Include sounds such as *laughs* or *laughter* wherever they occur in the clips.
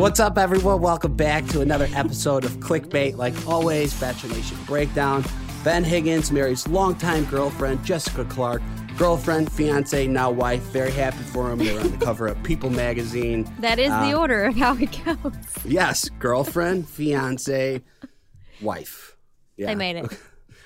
What's up, everyone? Welcome back to another episode of Clickbait. Like always, Bachelor Nation Breakdown. Ben Higgins marries longtime girlfriend Jessica Clark. Girlfriend, fiance, now wife. Very happy for him. They're on the cover of People magazine. That is the Uh, order of how it goes. Yes, girlfriend, fiance, wife. Yeah. They made it.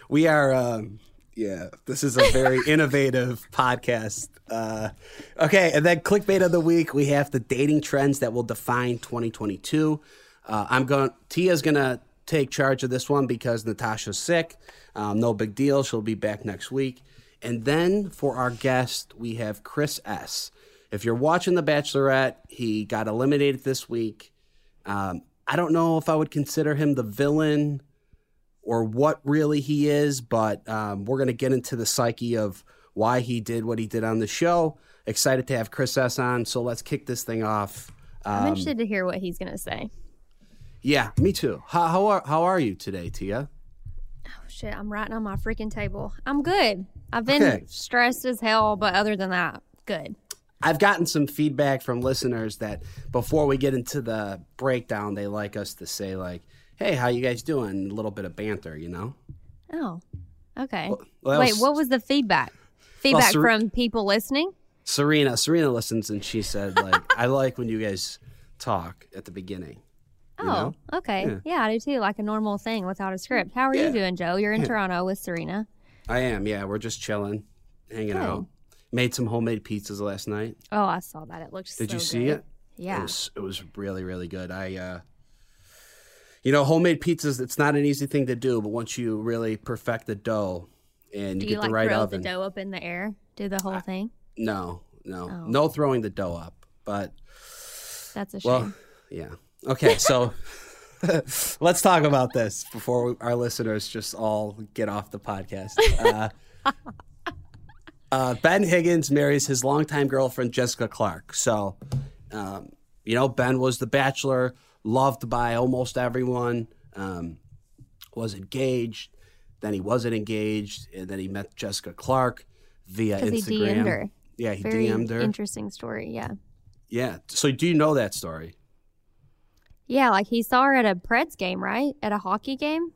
We are, um, yeah, this is a very *laughs* innovative podcast. Uh, okay, and then clickbait of the week, we have the dating trends that will define 2022. Uh, I'm going, Tia's going to take charge of this one because Natasha's sick. Um, no big deal. She'll be back next week. And then for our guest, we have Chris S. If you're watching The Bachelorette, he got eliminated this week. Um, I don't know if I would consider him the villain or what really he is, but um, we're going to get into the psyche of why he did what he did on the show. Excited to have Chris S on, so let's kick this thing off. I'm Um, interested to hear what he's going to say. yeah, me too. How, how are how are you today, Tia? Oh, shit, I'm writing on my freaking table. I'm good. I've been Okay. stressed as hell, but other than that, good. I've gotten some feedback from listeners that before we get into the breakdown, they like us to say like, "Hey, how you guys doing?" A little bit of banter, you know. Oh, okay. Well, that Wait, what was the feedback? Feedback Ser- from people listening? Serena, Serena listens and she said like, *laughs* "I like when you guys talk at the beginning." Oh, you know? okay. Yeah. Yeah. I do too. Like a normal thing without a script. How are Yeah. you doing, Joe? You're in Toronto with Serena. I am. Yeah, we're just chilling, hanging Good. out. Made some homemade pizzas last night. Oh, I saw that. It looked Did so you see good. it? Yeah. It was it was really really good. I uh you know, homemade pizzas it's not an easy thing to do, but once you really perfect the dough and you do you get like the right throw oven. the dough up in the air? Do the whole thing? No, no. Oh. No throwing the dough up. But That's a shame. well, yeah. Okay, so *laughs* let's talk about this before we, our listeners just all get off the podcast. Uh, *laughs* uh, ben Higgins marries his longtime girlfriend Jessica Clark. So, um, you know, Ben was the bachelor, loved by almost everyone. Um, was engaged, then he wasn't engaged, and then he met Jessica Clark via Because he Instagram. DM'd her. Yeah, he Very DM'd her. interesting story. Yeah. yeah. So, do you know that story? Yeah, like he saw her at a Preds game, right? At a hockey game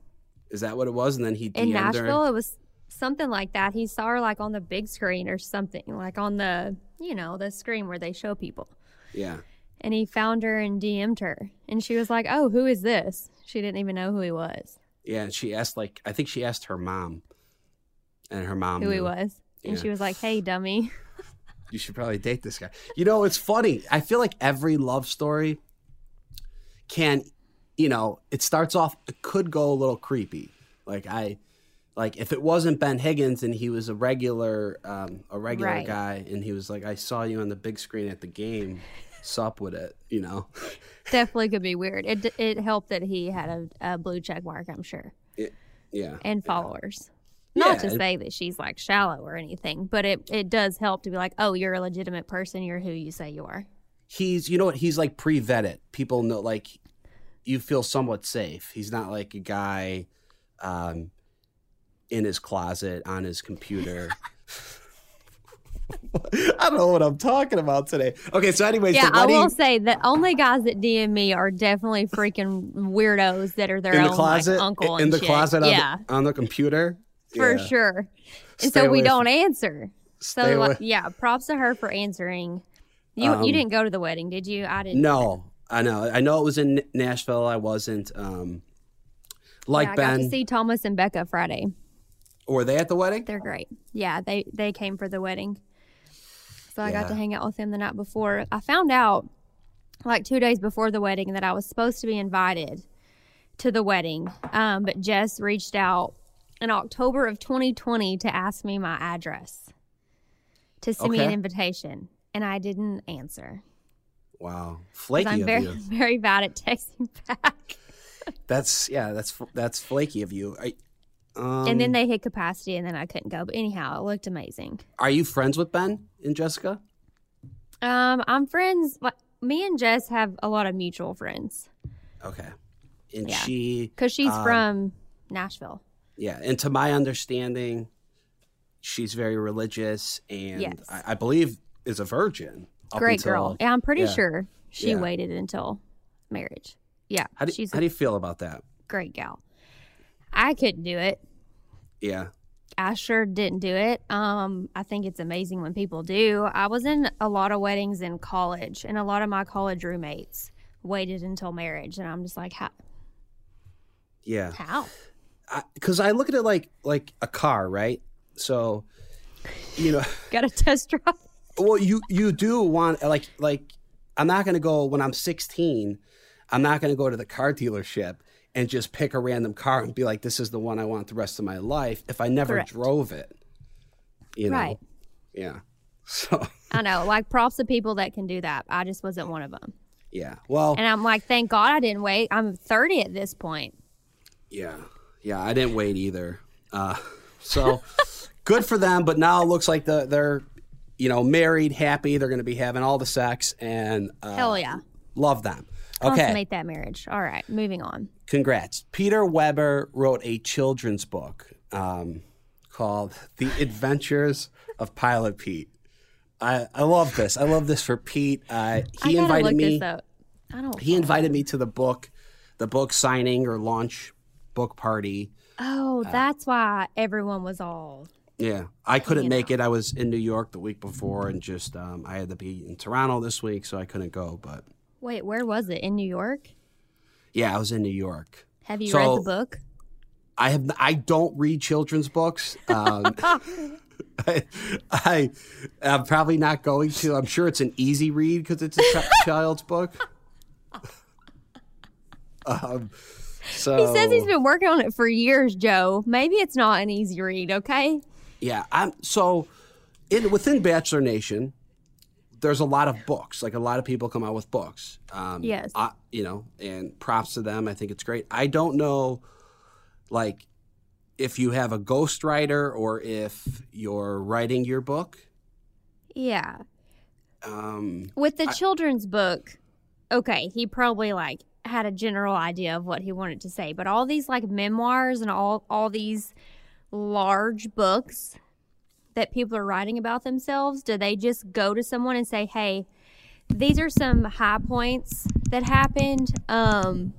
Is that what it was? And then he DM'd in her. Nashville. It was something like that. He saw her like on the big screen or something, like on the, you know, the screen where they show people. Yeah. And he found her and DM'd her. And she was like, oh, who is this? She didn't even know who he was, Yeah, and she asked like I think she asked her mom, and her mom who he knew. was. And she was like, hey, dummy. *laughs* You should probably date this guy. You know, it's funny. I feel like every love story can, you know, it starts off. It could go a little creepy. Like I, like if it wasn't Ben Higgins and he was a regular, um, a regular Right. guy, and he was like, I saw you on the big screen at the game. Sup with it, you know? *laughs* Definitely could be weird. It, it helped that he had a, a blue check mark, I'm sure, Yeah. and followers. Not Yeah, to say that she's like shallow or anything, but it, it does help to be like, oh, you're a legitimate person. You're who you say you are. he's you know what he's like pre-vetted people know like you feel somewhat safe he's not like a guy um in his closet on his computer *laughs* *laughs* i don't know what i'm talking about today okay so anyways Yeah, the I will say that only guys that DM me are definitely freaking weirdos that are their in own the closet like, uncle in and the shit. closet on, yeah, the, on the computer *laughs* for Yeah. sure. And Stay so we don't from- answer. So Stay like, away- yeah, props to her for answering. You Um, you didn't go to the wedding, did you? I didn't. no i know i know it was in nashville i wasn't um like yeah, I got to see Thomas and Becca Friday. were they at the wedding They're great. Yeah, they they came for the wedding. So I got to hang out with them the night before. I found out like two days before the wedding that I was supposed to be invited to the wedding. Um, but Jess reached out in October of 2020 to ask me my address to send me an invitation, and I didn't answer. Wow, flaky I'm of very you *laughs* very bad at texting back. That's yeah, that's that's flaky of you. I, um, and then they hit capacity, and then I couldn't go. But anyhow, it looked amazing. are you friends with Ben and Jessica? Um, I'm friends. Me and Jess have a lot of mutual friends Okay, and Yeah. she because she's Um, from Nashville. yeah, and to my understanding, she's very religious and Yes. I, I believe is a virgin. Great until- girl. Yeah, I'm pretty yeah. sure she Yeah. waited until marriage. Yeah, How do, she's how do you feel about that? great gal. I couldn't do it. Yeah. I sure didn't do it. Um, I think it's amazing when people do. I was in a lot of weddings in college, and a lot of my college roommates waited until marriage, and I'm just like, how? Yeah. How? Because I, look at it like like a car, right? So, you know, *laughs* Got a test drive? well, you you do want like like I'm not going to go when I'm 16. I'm not going to go to the car dealership and just pick a random car and be like, this is the one I want the rest of my life if I never Correct. drove it. You know? Right. Yeah. *laughs* So, I know. Like props to people that can do that. I just wasn't one of them. yeah. Well, And I'm like, thank God I didn't wait. I'm 30 at this point. yeah. Yeah. I didn't wait either. Uh, *laughs* so good for them. But now it looks like the, they're, you know, married, happy. They're going to be having all the sex and uh, Hell yeah. love them. Okay. Consummate that marriage. All right, moving on. Congrats. Peter Weber wrote a children's book um, called The Adventures of Pilot Pete. I, I love this. I love this for Pete. Uh, I he invited me. I don't. He invited me to the book, the book signing or launch book party. oh, Uh, that's why everyone was all. Yeah, I couldn't make it. I was in New York the week before, and just um, I had to be in Toronto this week, so I couldn't go. But Wait, where was it? In New York? yeah, I was in New York. Have you So- read the book? I have. I don't read children's books. Um, *laughs* *laughs* I, I, I'm probably not going to. I'm sure it's an easy read because it's a ch- *laughs* child's book. Um, so He says he's been working on it for years, Joe. Maybe it's not an easy read, okay? yeah. I'm so in within Bachelor Nation. There's a lot of books. Like a lot of people come out with books. Um, Yes. I, you know, and props to them. I think it's great. I don't know, like, if you have a ghostwriter or if you're writing your book. Yeah. Um, With the children's book, okay, he probably like had a general idea of what he wanted to say, but all these like memoirs and all all these large books that people are writing about themselves, do they just go to someone and say, "Hey, these are some high points that happened. Um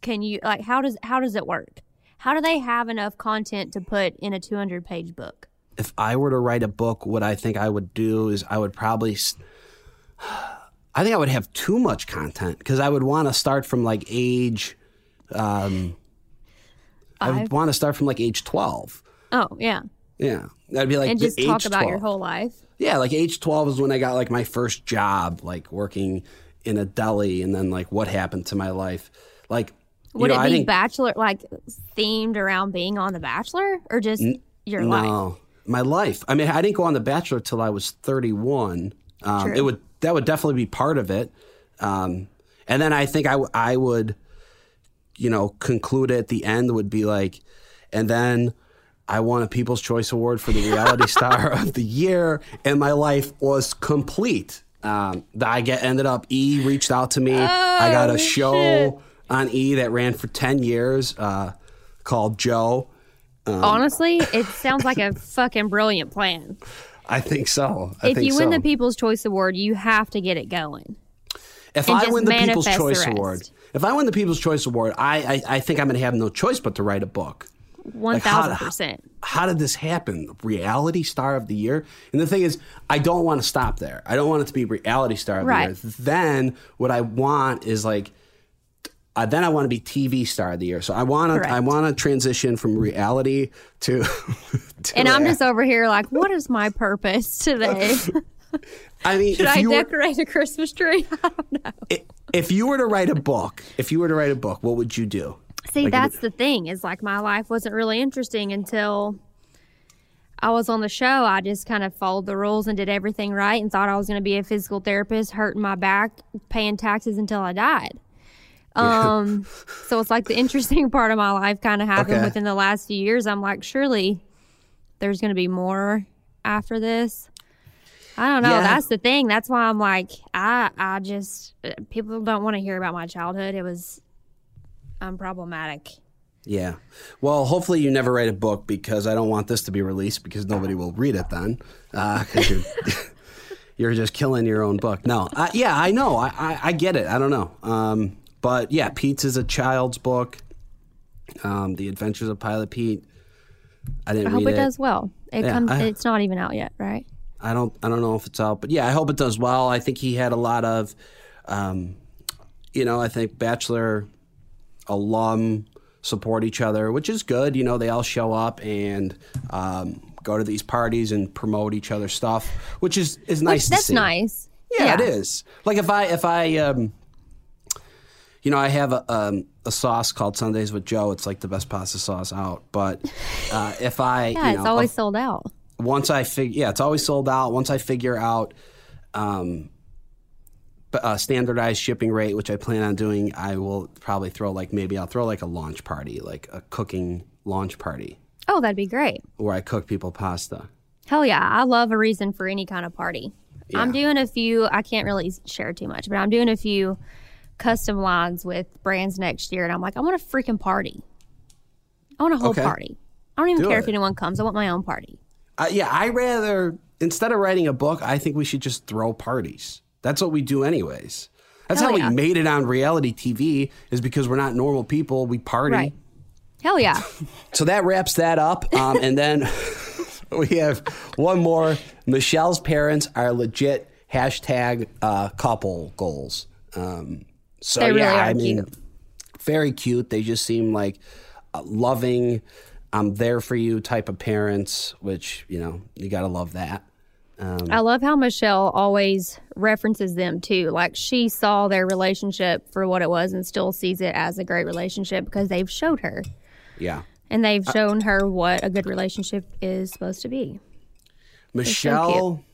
can you like how does how does it work? How do they have enough content to put in a 200-page book?" if I were to write a book, what I think I would do is I would probably, I think I would have too much content because I would want to start from like age, um, I would want to start from like age 12. Oh, yeah. Yeah. That'd be like And just talk age about your whole life. Yeah, like age 12 is when I got like my first job, like working in a deli and then like what happened to my life. Like, you Would know, it be bachelor like themed around being on The Bachelor or just your life? No, my life. I mean, I didn't go on The Bachelor till I was 31. Um, True. it would that would definitely be part of it. Um, and then I think I w- I would, you know, conclude at the end would be like, and then I won a People's Choice Award for the Reality *laughs* Star of the Year, and my life was complete. Um, I get ended up. E reached out to me. I got Oh, a show shit. on E that ran for ten years uh, called Joe. Honestly, it *laughs* sounds like a fucking brilliant plan. I think so. I if think you win so. the People's Choice Award, you have to get it going. if and I win the People's the Choice. Award, if I win the People's Choice Award, I I, I think I'm going to have no choice but to write a book. One how- thousand percent. How did this happen? Reality Star of the Year. And the thing is, I don't want to stop there. I don't want it to be Reality Star of Right. the Year. Then what I want is like. Uh, then I want to be TV Star of the Year. So I want to I want to transition from reality to. *laughs* to And I'm act. just over here like, what is my purpose today? *laughs* I mean, Should I you were, decorate a Christmas tree? *laughs* I don't know. if you were to write a book, if you were to write a book, what would you do? See, Like, that's the thing. Is like my life wasn't really interesting until I was on the show. I just kind of followed the rules and did everything right and thought I was going to be a physical therapist, hurting my back, paying taxes until I died. *laughs* Um, so it's like the interesting *laughs* part of my life kind of happened Okay. within the last few years. I'm like, surely there's going to be more after this. I don't know. Yeah. That's the thing. That's why I'm like, I, I just uh, people don't want to hear about my childhood. It was unproblematic. Yeah. Well, hopefully you never write a book because I don't want this to be released because nobody will read it then. Uh, 'cause you're- *laughs* you're just killing your own book. No, I, yeah, I know. I, I, I get it. I don't know. Um, but yeah, Pete's is a child's book. Um, the Adventures of Pilot Pete. I didn't I hope read it does well. It Yeah, comes. I- it's not even out yet, right? I don't I don't know if it's out, but yeah, I hope it does well. I think he had a lot of, um, you know, I think Bachelor alum support each other, which is good. You know, they all show up and um, go to these parties and promote each other's stuff, which is is nice. Which, that's see. nice. Yeah, it is. Like if I if I um you know, I have a um, a sauce called Sundays with Joe. It's like the best pasta sauce out. But uh, if I *laughs* Yeah, you it's know, always sold out. once I figure yeah, it's always sold out. Once I figure out um a standardized shipping rate, which I plan on doing, I will probably throw like maybe I'll throw like a launch party, like a cooking launch party Oh, that'd be great. where I cook people pasta. Hell yeah. I love a reason for any kind of party. I'm doing a few, I can't really share too much, but I'm doing a few custom lines with brands next year. And I'm like, I want a freaking party. I want a whole Okay. party. I don't even Do care it. if anyone comes. I want my own party. Uh, yeah, I rather instead of writing a book, I think we should just throw parties. That's what we do, anyways. That's Hell how yeah. we made it on reality TV. Is because we're not normal people. We party. Right. Hell yeah. *laughs* So that wraps that up. Um, and then *laughs* we have one more. Michelle's parents are legit hashtag uh, couple goals. Um, so They really yeah, are I mean, cute. very cute. They just seem like uh, loving. I'm there for you type of parents, which you know you gotta love that. Um, I love how Michelle always references them too. Like she saw their relationship for what it was and still sees it as a great relationship because they've showed her yeah. and they've shown her what a good relationship is supposed to be. Michelle,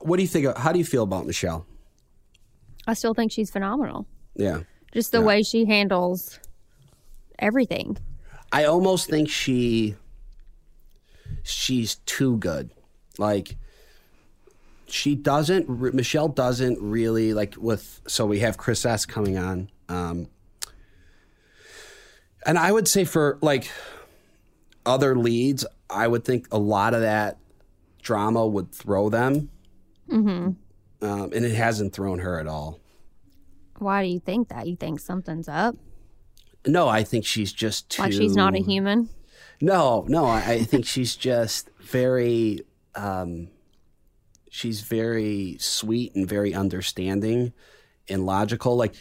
what do you think? Of, how do you feel about Michelle? I still think she's phenomenal. Yeah. Just the way she handles everything. I almost think she she's too good. Like she doesn't Michelle doesn't really like with so we have Chris S coming on um and I would say for like other leads, I would think a lot of that drama would throw them. Mm-hmm. Um, and it hasn't thrown her at all. Why do you think that? You think something's up? No, I think she's just too Like she's not a human? No, no, I, I think she's just very um she's very sweet and very understanding and logical. Like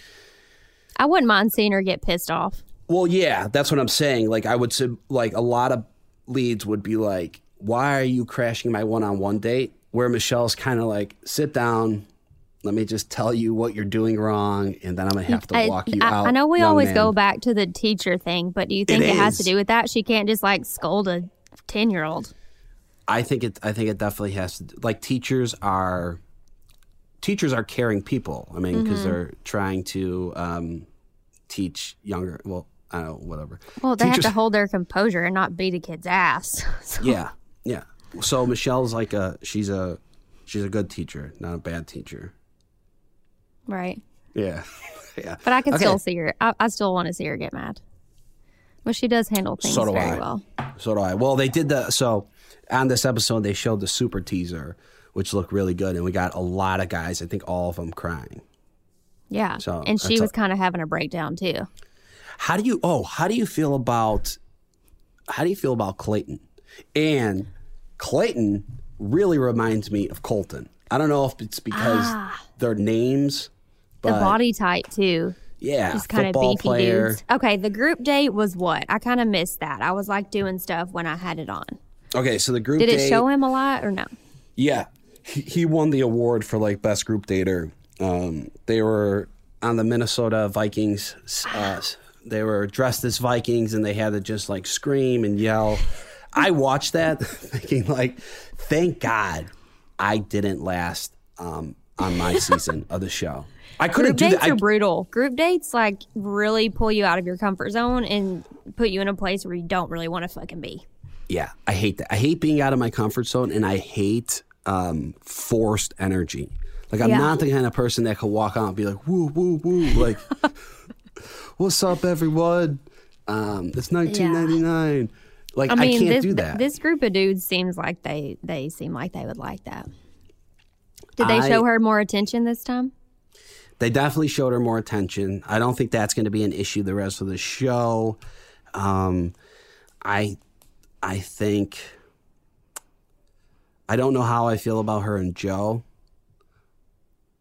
I wouldn't mind seeing her get pissed off. well, yeah, that's what I'm saying. Like I would say like a lot of leads would be like, Why are you crashing my one on one date? Where Michelle's kinda like, sit down, let me just tell you what you're doing wrong, and then I'm gonna have to I, walk you I, out. I know we always man. go back to the teacher thing, but do you think It it, has to do with that? She can't just like scold a 10 year old. I think it. I think it definitely has to. Like teachers are, teachers are caring people. I mean, because Mm-hmm. they're trying to um, teach younger. Well, I don't know, whatever. Well, they Teachers- have to hold their composure and not beat a kid's ass. *laughs* So- Yeah, yeah. So Michelle's like a. She's a. She's a good teacher, not a bad teacher. right. Yeah, *laughs* yeah. But I can Okay. still see her. I, I still want to see her get mad. But she does handle things So do very I. well. So do I. Well, they did the so on this episode they showed the super teaser, which looked really good, and we got a lot of guys. I think all of them crying. Yeah. So, and she that's a- was kind of having a breakdown too. How do you? Oh, how do you feel about? How do you feel about Clayton? And Clayton really reminds me of Colton. I don't know if it's because their names, Ah. The body type too. yeah, Just kind of beefy player. dudes. Okay, the group date was what? I kind of missed that. I was like doing stuff when I had it on. Okay, so the group Did it date- show him a lot or no? Yeah, he, he won the award for like best group dater. Um, they were on the Minnesota Vikings. Uh, they were dressed as Vikings, and they had to just like scream and yell. I watched that, *laughs* thinking like, thank God I didn't last um, on my *laughs* season of the show. I couldn't Group do dates that. I, are brutal. Group dates like really pull you out of your comfort zone and put you in a place where you don't really want to fucking be. Yeah, I hate that. I hate being out of my comfort zone, and I hate um, forced energy. Like I'm Yeah. not the kind of person that could walk out and be like, woo, woo, woo, like, *laughs* what's up, everyone? Um, it's 1999. Like I, I can't this do that. this group of dudes seems like they they seem like they would like that. Did they I- show her more attention this time? They definitely showed her more attention. I don't think that's going to be an issue the rest of the show. Um, I, I think. I don't know how I feel about her and Joe.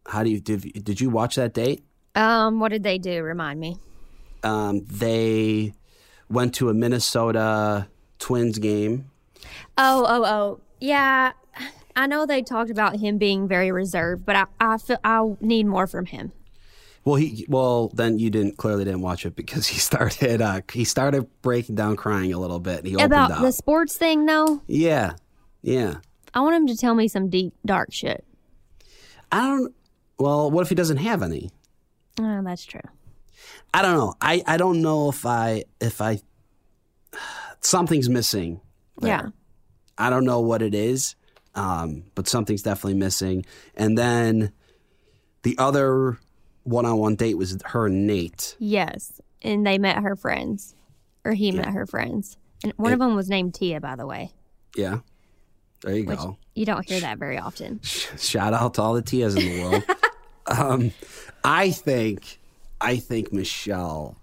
How do you did? Did you watch that date? Um, what did they do? Remind me. Um, they went to a Minnesota Twins game. Oh, oh, oh. Yeah. I know they talked about him being very reserved, but I, I feel I need more from him. Well, he well then you didn't clearly didn't watch it because he *laughs* started uh, he started breaking down crying a little bit he opened About the sports thing, though, Yeah, yeah. I want him to tell me some deep, dark shit. I don't. Well, what if he doesn't have any? Oh, that's true. I don't know. I, I don't know if I if I *sighs* something's missing. there. Yeah. I don't know what it is, um, but something's definitely missing. And then the other one-on-one date was her and Nate. Yes. And they met her friends, or he met her friends. And one of them was named Tia, by the way. Yeah, there you go. you don't hear that very often. Shout out to all the Tias in the world. *laughs* um, I think I think Michelle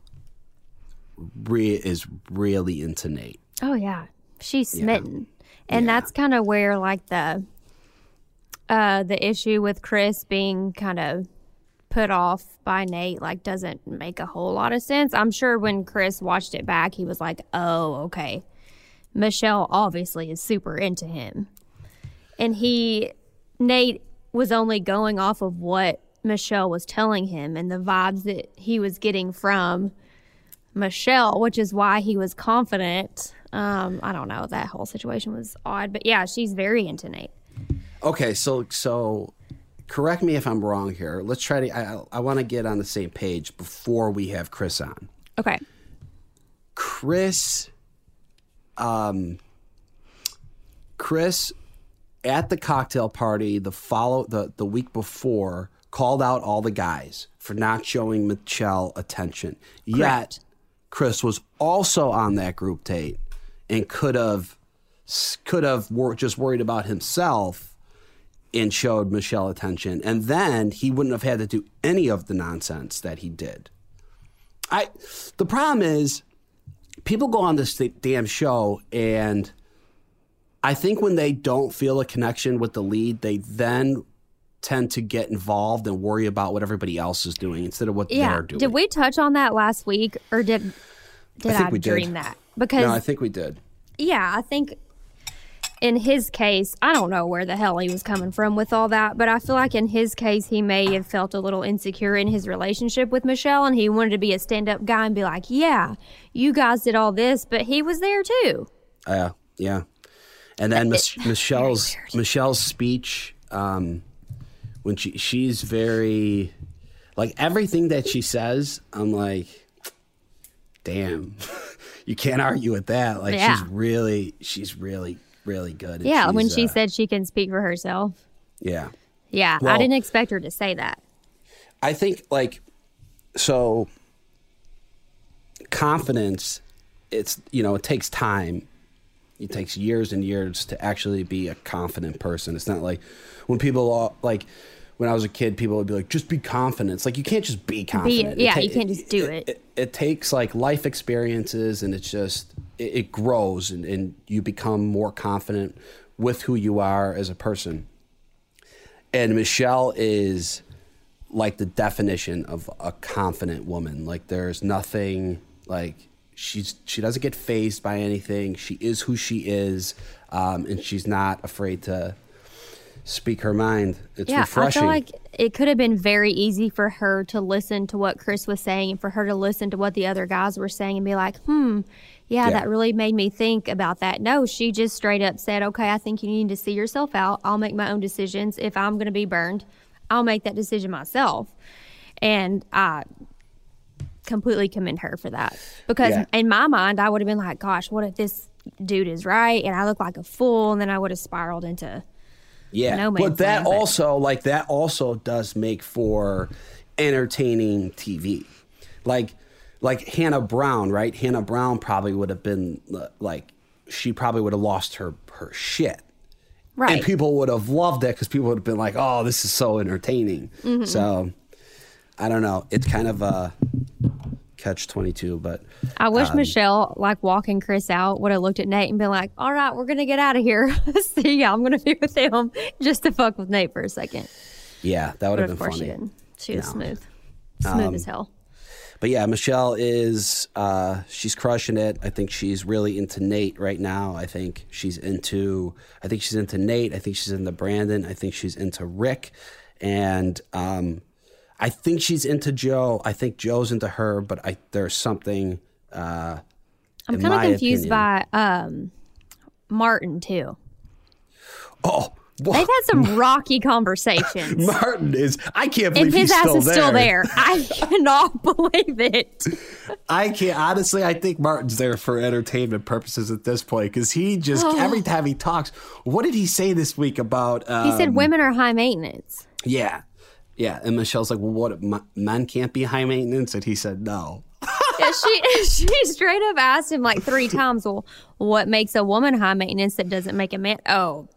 re- is really into Nate. Oh yeah, she's smitten, and that's kind of where like the uh the issue with Chris being kind of put off by Nate like doesn't make a whole lot of sense. I'm sure when Chris watched it back, he was like, "Oh, okay." Michelle obviously is super into him, and he Nate was only going off of what Michelle was telling him and the vibes that he was getting from Michelle, which is why he was confident. Um, I don't know. That whole situation was odd, but yeah, she's very into Nate. Okay, so so correct me if I'm wrong here. Let's try to. I, I want to get on the same page before we have Chris on. Okay. Chris, um, Chris, at the cocktail party the follow the the week before called out all the guys for not showing Michelle attention. Yet Chris was also on that group date and could have could have wor- just worried about himself and showed Michelle attention, and then he wouldn't have had to do any of the nonsense that he did. I the problem is people go on this th- damn show and I think when they don't feel a connection with the lead, they then tend to get involved and worry about what everybody else is doing instead of what Yeah. they're doing. Did we touch on that last week, or did did I, think we did. dream that? Because no, I think we did. yeah, I think in his case, I don't know where the hell he was coming from with all that, but I feel like in his case, he may have felt a little insecure in his relationship with Michelle, and he wanted to be a stand-up guy and be like, "Yeah, you guys did all this, but he was there too." Yeah, yeah. And then Mich- *laughs* Michelle's Michelle's speech um, when she she's very like everything that she says, I'm like, damn, *laughs* you can't argue with that. Like Yeah. she's really she's really really good. Yeah, when she uh, said she can speak for herself. yeah. Yeah, I didn't expect her to say that. I think like so confidence it's you know it takes time it takes years and years to actually be a confident person it's not like when people are like when I was a kid people would be like just be confident it's like you can't just be confident yeah, ta- you can't just do it. it, it takes like life experiences and it's just it, it grows and, and you become more confident with who you are as a person and Michelle is like the definition of a confident woman. Like there's nothing like she's she doesn't get phased by anything. She is who she is, um, and she's not afraid to speak her mind. It's Yeah, refreshing. I feel like it could have been very easy for her to listen to what Chris was saying and for her to listen to what the other guys were saying and be like, hmm, yeah, Yeah. that really made me think about that. No, she just straight up said, okay, I think you need to see yourself out. I'll make my own decisions. If I'm going to be burned, I'll make that decision myself. And I completely commend her for that because Yeah. in my mind, I would have been like, gosh, what if this dude is right and I look like a fool? And then I would have spiraled into. Yeah, no but that land, but- also like that also does make for entertaining TV. Like like Hannah Brown, right? Hannah Brown probably would have been uh, like she probably would have lost her her shit Right. And people would have loved it because people would have been like, "Oh, this is so entertaining." Mm-hmm. So, I don't know. It's kind of a catch twenty two, but I wish Um, Michelle, like walking Chris out, would have looked at Nate and been like, "All right, we're gonna get out of here. *laughs* See ya. I'm gonna be with him just to fuck with Nate for a second. yeah, that would have been course she funny. didn't. She was No. smooth, smooth Um, as hell. But yeah, Michelle is uh, she's crushing it. I think she's really into Nate right now. I think she's into I think she's into Nate. I think she's into Brandon. I think she's into Rick, and um, I think she's into Joe. I think Joe's into her, but I there's something. Uh, I'm kind of confused opinion- by um, Martin too. oh. They've had some *laughs* rocky conversations. Martin is. I can't believe And his he's ass still is there. still there. I *laughs* cannot believe it. I can't honestly. I think Martin's there for entertainment purposes at this point because he just *sighs* every time he talks. What did he say this week about? Um, He said women are high maintenance. Yeah. Yeah. And Michelle's like, well, what? m- Men can't be high maintenance? And he said, no. Yeah, she *laughs* she straight up asked him like three times, "Well, what makes a woman high maintenance that doesn't make a man?" Oh,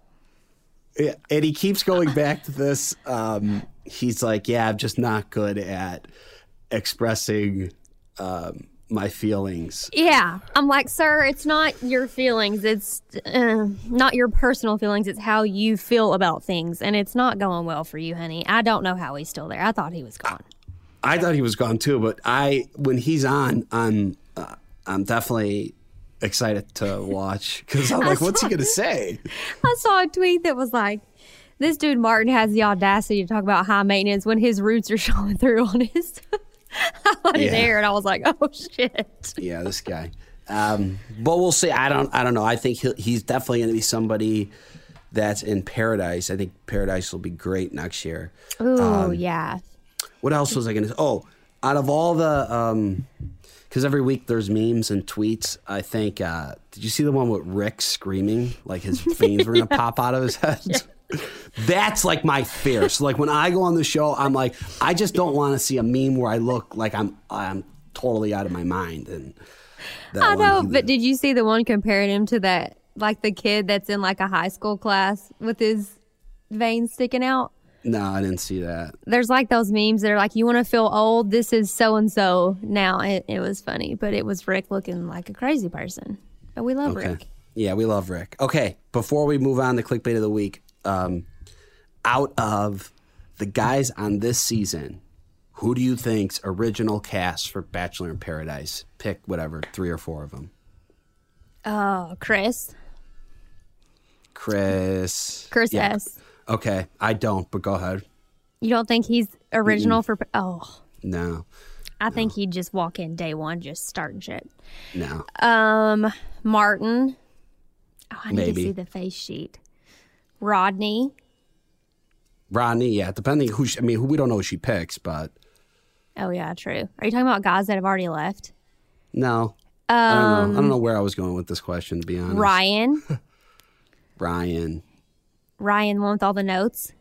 Yeah. And he keeps going back to this. Um, he's like, yeah, I'm just not good at expressing um, my feelings. yeah. I'm like, sir, it's not your feelings. It's uh, not your personal feelings. It's how you feel about things, and it's not going well for you, honey. I don't know how he's still there. I thought he was gone. I thought he was gone too, but I, when he's on, I'm, uh, I'm definitely excited to watch *laughs* because I'm like, what's he going to say? *laughs* I saw a tweet that was like, "This dude Martin has the audacity to talk about high maintenance when his roots are *laughs* showing through on his *laughs* highlighted Yeah. hair," and I was like, "Oh shit." Yeah, this guy. Um, but we'll see. I don't. I don't know. I think he'll, he's definitely going to be somebody that's in Paradise. I think Paradise will be great next year. Oh Um, yeah. What else was I going to? Oh, out of all the, because every week there's memes and tweets. I think. Uh, did you see the one with Rick screaming like his veins were going *laughs* to pop out of his head? That's like my fear. So like when I go on the show, I'm like, I just don't want to see a meme where I look like I'm I'm totally out of my mind. And I know, but did you see the one comparing him to that, like the kid that's in like a high school class with his veins sticking out? No, I didn't see that. There's like those memes that are like, you want to feel old? This is so and so now. It, it was funny, but it was Rick looking like a crazy person. But we love Okay. Rick. Yeah, we love Rick. Okay, before we move on to clickbait of the week, um, out of the guys on this season, who do you think's original cast for Bachelor in Paradise? Pick whatever, three or four of them. Oh, Chris. Chris. Chris Yeah. S. Okay, I don't, but go ahead. You don't think he's original for. Oh, No, I think he'd just walk in day one, just starting shit. no. Um, Martin. Oh, I need Maybe. to see the face sheet. Rodney. Rodney, yeah, depending who. She, I mean, who we don't know who she picks, but Oh yeah, true. Are you talking about guys that have already left? no. I don't know. I don't know where I was going with this question. To be honest, Ryan. *laughs* Ryan. Ryan, the one with all the notes.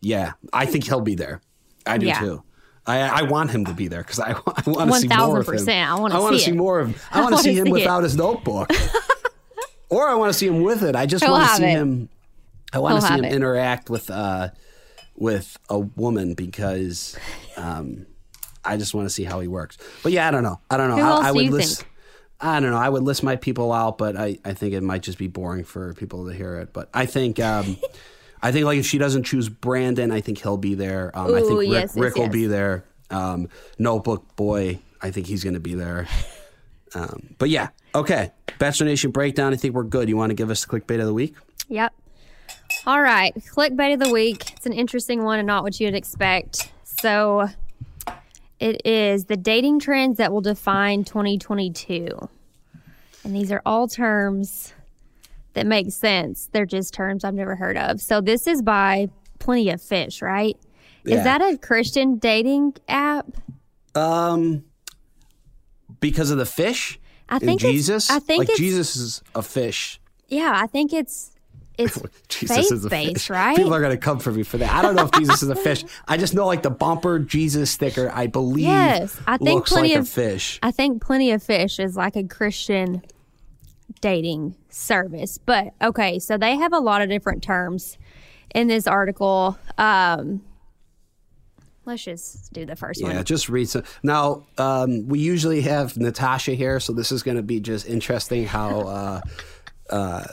Yeah, I think he'll be there. I do Yeah. too. I, I want him to be there because I, I want to see more of him. I wanna wanna see see more of. I, I want to see him see without his notebook, *laughs* or I want to see him with it. I just want to see him. I want to see him it. interact with uh, with a woman because um, I just want to see how he works. But yeah, I don't know. I don't know. Who I, else I do would you list. think? I don't know. I would list my people out, but I, I think it might just be boring for people to hear it. But I think um, I think like if she doesn't choose Brandon, I think he'll be there. Um, I think Rick, yes, yes, Rick will yes. be there. Um, Notebook boy, I think he's going to be there. Um, but yeah, okay. Bachelor Nation breakdown. I think we're good. You want to give us the clickbait of the week? Yep. All right. Clickbait of the week. It's an interesting one and not what you'd expect. So it is the dating trends that will define 2022. And these are all terms that make sense. They're just terms I've never heard of. So this is by Plenty of Fish, right? Yeah. Is that a Christian dating app? Um, because of the fish. I think Jesus. I think like Jesus is a fish. Yeah, I think it's it's *laughs* Jesus is a faith-based, fish. right? People are going to come for me for that. I don't know if Jesus is a fish. I just know like the bumper Jesus sticker. I believe. Yes, I think looks plenty like of a fish. I think Plenty of Fish is like a Christian dating service. But okay, so they have a lot of different terms in this article. Um, let's just do the first Yeah, one. Yeah, just read some. Now, um, we usually have Natasha here, so this is going to be just interesting how uh, uh,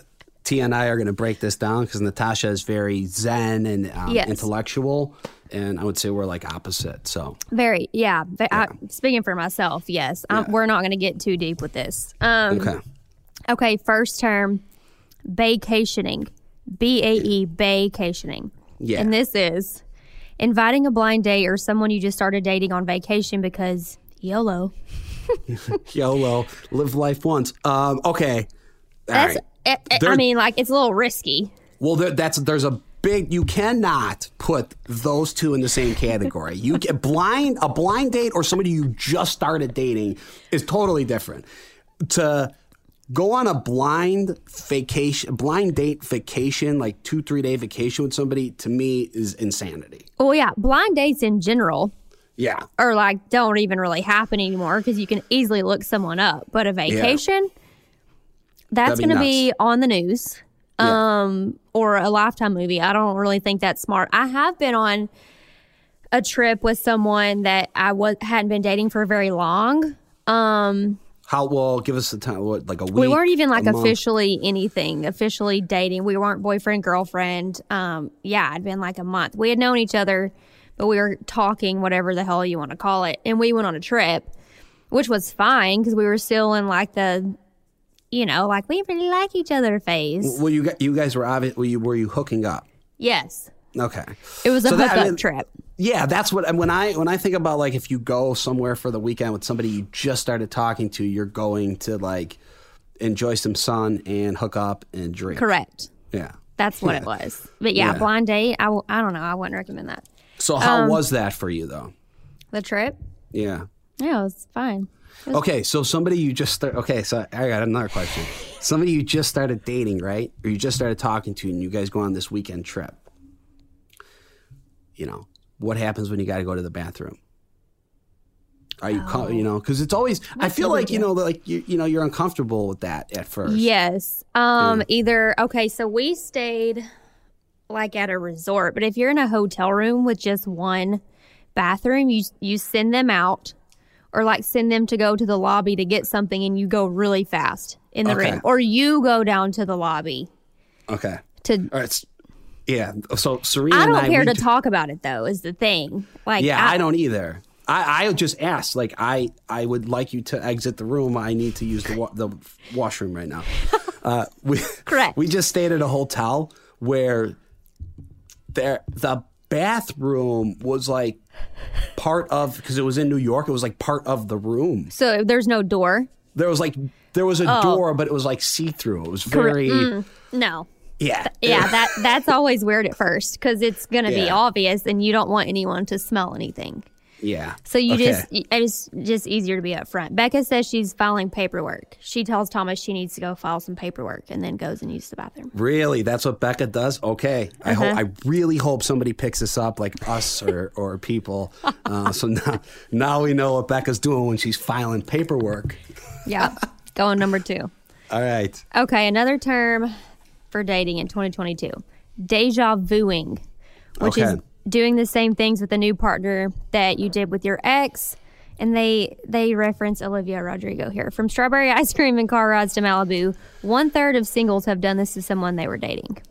T and I are going to break this down because Natasha is very zen and um, Yes. intellectual, and I would say we're like opposite. So, Very, yeah. But I, speaking for myself, yes, um, Yeah. we're not going to get too deep with this. Um, okay. Okay, first term, vacationing. B A E, vacationing. Yeah. And this is inviting a blind date or someone you just started dating on vacation because YOLO. *laughs* *laughs* YOLO, live life once. Um, okay. All That's, right. Eh, eh, I- I, I mean, like, it's a little risky. Well, there, that's there's a big. You cannot put those two in the same category. You get *laughs* blind a blind date or somebody you just started dating is totally different. To go on a blind vacation, blind date vacation, like two three day vacation with somebody, to me is insanity. Oh yeah, blind dates in general Yeah, Or like, don't even really happen anymore because you can easily look someone up. But a vacation, that's going to be on the news. Yeah. um, or a lifetime movie. I don't really think that's smart. I have been on a trip with someone that I was hadn't been dating for very long. Um, how well? Give us the time. What like a week? we weren't even like a month? officially anything, officially dating. We weren't boyfriend girlfriend. Um, yeah, it'd been like a month. We had known each other, but we were talking, whatever the hell you want to call it, and we went on a trip, which was fine because we were still in like the, you know, like we really like each other phase. Well, you you guys were obvious. Were you were you hooking up? Yes, Okay. it was a So that- I hookup mean- trip. Yeah, that's what when I when I think about like if you go somewhere for the weekend with somebody you just started talking to, you're going to like enjoy some sun and hook up and drink. Correct. Yeah. That's what it was. But yeah, Yeah. blind date. I, w- I don't know. I wouldn't recommend that. So how Um, was that for you though? The trip. Yeah. Yeah, it was fine. Okay, so somebody you just start. Okay, so I got another question. Somebody you just started dating, right? Or you just started talking to, and you guys go on this weekend trip. You know what happens when you got to go to the bathroom? Are you, co- you know, because it's always. I feel like you know, like you, you know, you're uncomfortable with that at first. Yes. Um. Either okay. So we stayed like at a resort, but if you're in a hotel room with just one bathroom, you you send them out, or like send them to go to the lobby to get something, and you go really fast in the Okay. room, or you go down to the lobby Okay. to. All right. Yeah. So Serena I don't I. care to talk about it though. Is the thing like Yeah, I, don't either. I, I just asked, like, I, I would like you to exit the room. I need to use the wa- the washroom right now. *laughs* Uh, we Correct. We just stayed at a hotel where there the bathroom was like part of because it was in New York. It was like part of the room. So there's no door. There was like there was a Oh. door, but it was like see through. It was very mm, No. yeah Yeah, that that's always weird at first because it's gonna be obvious, and you don't want anyone to smell anything. Yeah. So you Okay. just it's just easier to be upfront. Becca says she's filing paperwork. She tells Thomas she needs to go file some paperwork, and then goes and uses the bathroom. Really, that's what Becca does. Okay, I Uh-huh. hope. I really hope somebody picks this up, like us or or people. *laughs* Uh, so now, now we know what Becca's doing when she's filing paperwork. Yeah, going number two. *laughs* All right. Okay, another term for dating in 2022: deja vuing, which is Okay. Doing the same things with a new partner that you did with your ex. And they they reference Olivia Rodrigo here. From strawberry *laughs* ice cream and car rides to Malibu, one third of singles have done this to someone they were dating.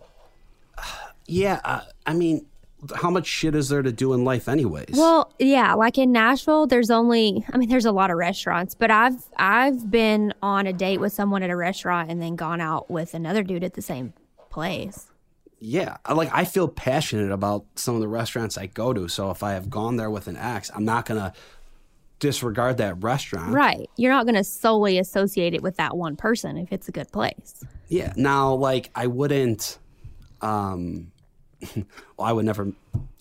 Yeah, uh, I mean, how much shit is there to do in life, anyways? Well, yeah, like in Nashville, there's only I mean, there's a lot of restaurants, but I've I've been on a date with someone at a restaurant and then gone out with another dude at the same place. Yeah, like I feel passionate about some of the restaurants I go to. So if I have gone there with an ex, I'm not gonna disregard that restaurant. Right. You're not going to solely associate it with that one person if it's a good place. Yeah. Now, like, I wouldn't. Um, *laughs* well, I would never.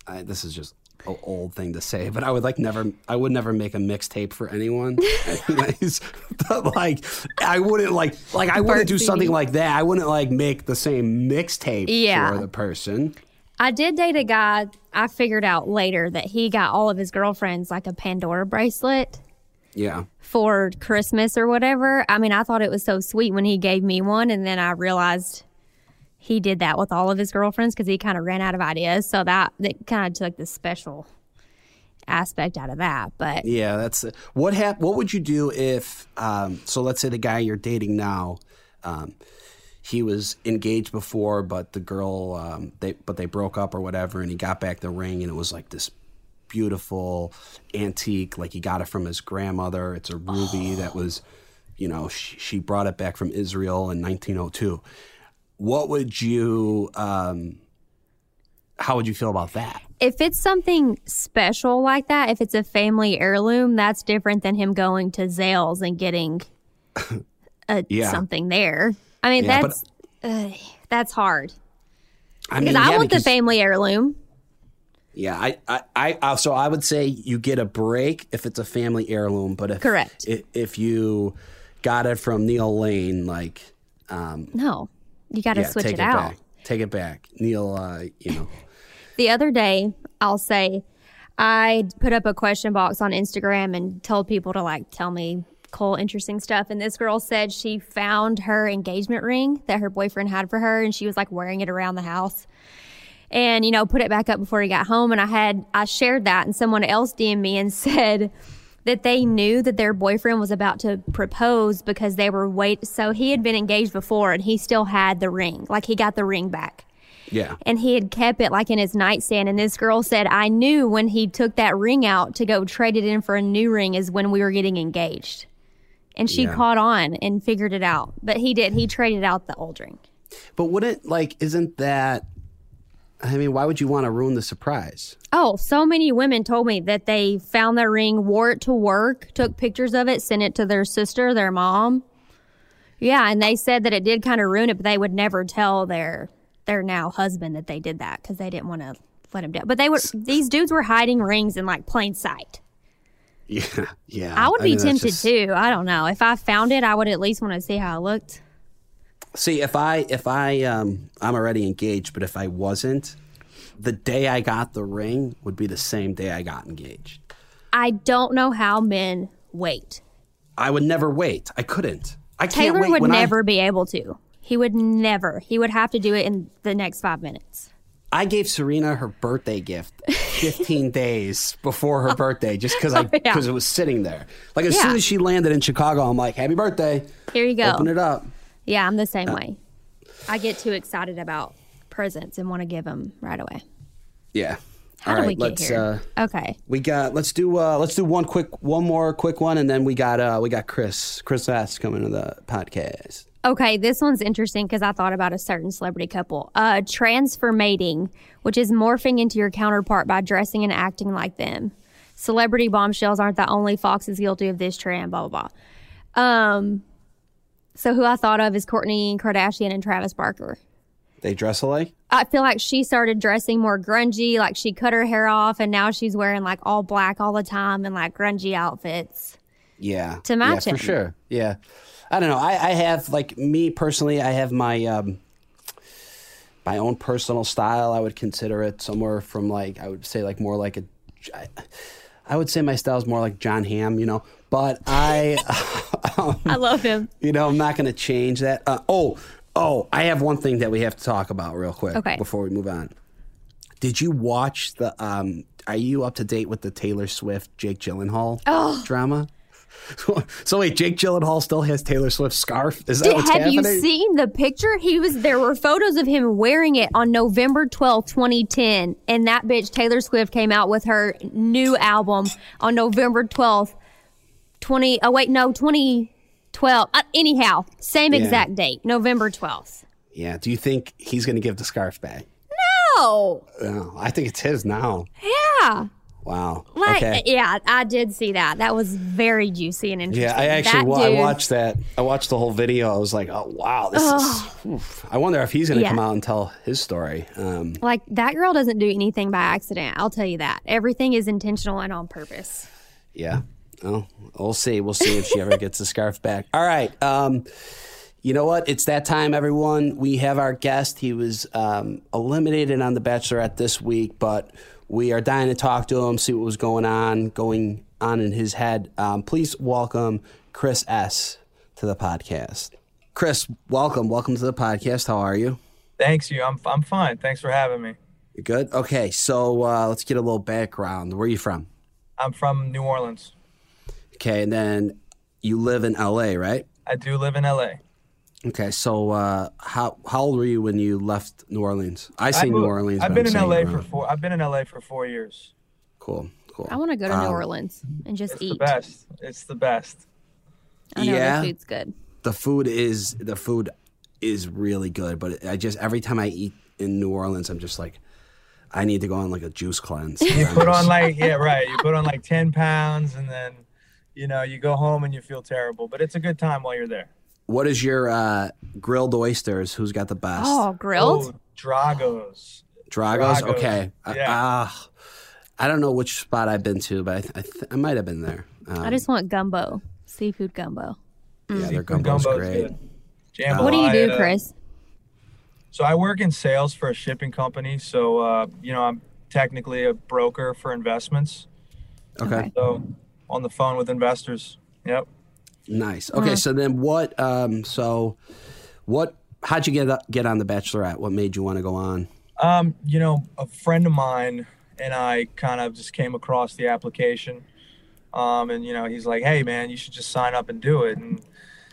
I, this is just an old thing to say, but I would like never. I would never make a mixtape for anyone. *laughs* Anyways, *laughs* But, like, I wouldn't like like I wouldn't do something like that. I wouldn't like make the same mixtape Yeah. for the person. I did date a guy. I figured out later that he got all of his girlfriends like a Pandora bracelet. Yeah. for Christmas or whatever. I mean, I thought it was so sweet when he gave me one, and then I realized he did that with all of his girlfriends because he kind of ran out of ideas. So that that kind of took the special aspect out of that. But Yeah, that's what hap- What would you do if? Um, so let's say the guy you're dating now, um, he was engaged before, but the girl, um, they but they broke up or whatever, and he got back the ring, and it was like this beautiful antique, like he got it from his grandmother. It's a ruby that *sighs* was, you know, she, she brought it back from Israel in 1902. What would you? Um, how would you feel about that? if it's something special like that, if it's a family heirloom, that's different than him going to Zales and getting *laughs* a, Yeah. something there. I mean, Yeah, but- that's uh, that's hard I because mean, I yeah, want the family heirloom. Yeah, I, I, I, I, so I would say you get a break if it's a family heirloom, but if Correct. if, if you got it from Neil Lane, like, um, No, you got to yeah, switch it, it, out. back, take it back. Neil, uh, you know, *laughs* The other day, I'll say, I put up a question box on Instagram and told people to like tell me cool, interesting stuff. And this girl said she found her engagement ring that her boyfriend had for her, and she was like wearing it around the house. And you know, put it back up before he got home. And I had I shared that, and someone else DM'd me and *laughs* said that they knew that their boyfriend was about to propose because they were wait. So he had been engaged before, and he still had the ring. Like he got the ring back yeah, and he had kept it like in his nightstand. And this girl said, I knew when he took that ring out to go trade it in for a new ring is when we were getting engaged. And she Yeah. caught on and figured it out. But he did. He traded out the old ring. but wouldn't like, isn't that? I mean, why would you want to ruin the surprise? Oh, so many women told me that they found their ring, wore it to work, took pictures of it, sent it to their sister, their mom. Yeah, and they said that it did kind of ruin it, but they would never tell their their now husband that they did that because they didn't want to let him down. But they were these dudes were hiding rings in like plain sight. Yeah, yeah. I would be mean, tempted just- too. I don't know. If I found it, I would at least want to see how it looked. See, if I if I um I'm already engaged, but if I wasn't, the day I got the ring would be the same day I got engaged. I don't know how men wait. I would never wait. I couldn't. I can't Taylor wait would when I- never be able to. He would never. He would have to do it in the next five minutes. I gave Serena her birthday gift 15 *laughs* days before her birthday just because I Oh, *laughs* yeah. because it was sitting there. Like as Yeah. soon as she landed in Chicago, I'm like, "Happy birthday!" Here you go. Open it up. Yeah, I'm the Uh, same way. I get too excited about presents and want to give them right away. Yeah. How All get let's here? uh okay. we got let's do uh let's do one quick one more quick one and then we got uh we got Chris Chris S coming to the podcast. Okay, this one's interesting because I thought about a certain celebrity couple. Uh, transformating, which is morphing into your counterpart by dressing and acting like them. Celebrity bombshells aren't the only foxes guilty of this trend, blah, blah, blah. Um, so who I thought of is Kourtney Kardashian and Travis Barker. They dress alike? I feel like she started dressing more grungy, like she cut her hair off and now she's wearing like all black all the time and like grungy outfits. Yeah. To match yeah, him. for sure. Yeah. I don't know. I, I have like me personally, I have my um my own personal style. I would consider it somewhere from like I would say like more like a I, I would say my style is more like Jon Hamm, you know. But I *laughs* I love him. you know, I'm not going to change that. Uh, oh, oh, I have one thing that we have to talk about real quick Okay. before we move on. Did you watch the? Um, are you up to date with the Taylor Swift Jake Gyllenhaal Oh. drama? *laughs* so wait, Jake Gyllenhaal still has Taylor Swift's scarf? Is that what's Have happening? you seen the picture? He was there were photos of him wearing it on November twelfth, 2010, and that bitch Taylor Swift came out with her new album on November 12th, 20 Oh wait, no, 2012. Uh, anyhow, same Yeah. exact date, November 12th. yeah. Do you think he's going to give the scarf back? Oh, No, I think it's his now. yeah. Wow. Like okay. yeah, I did see that. That was very juicy and interesting. Yeah, I actually That I watched that. I watched the whole video. I was like, oh wow, this is. oof. I wonder if he's going to Yeah. come out and tell his story. Um, Like that girl doesn't do anything by accident. I'll tell you that. Everything is intentional and on purpose. Yeah. Well, we'll see. We'll see if she ever gets the scarf back. All right. Um, you know what? It's that time, everyone. We have our guest. He was um, eliminated on The Bachelorette this week, but we are dying to talk to him, see what was going on going on in his head. Um, please welcome Chris S to the podcast. Chris, welcome. Welcome to the podcast. How are you? Thanks you. I'm I'm fine. Thanks for having me. You good? Okay, so uh, let's get a little background. Where are you from? I'm from New Orleans. Okay, and then you live in LA, right? I do live in LA. Okay, so uh, how how old were you when you left New Orleans? I say I New Orleans. I've been I'm in LA around. for four. I've been in LA for four years. Cool, cool. I want to go to New Um, Orleans and just It's eat. It's the best. It's the best. I know Yeah. their food's good. the food is the food is really good, but I just every time I eat in New Orleans, I'm just like, I need to go on like a juice cleanse. You put on like yeah right. You put on like ten pounds and then, you know, you go home and you feel terrible. But it's a good time while you're there. What is your uh, grilled oysters? Who's got the best? Oh, grilled? Oh, Dragos. Dragos. Dragos. Okay. I- Yeah. ah, I don't know which spot I've been to, but I, th- I, th- I might have been there. Um, I just want gumbo, seafood gumbo. yeah, their Seafood gumbo's gumbo's great. good. Jambalaya. What do you do, Chris? So I work in sales for a shipping company. So uh, you know, I'm technically a broker for investments. Okay. Okay. So on the phone with investors. Yep. Nice. Okay, so then what? Um, so what? How'd you get get on the Bachelorette? What made you want to go on? Um, you know, a friend of mine and I kind of just came across the application. Um, and you know, he's like, "Hey, man, you should just sign up and do it." And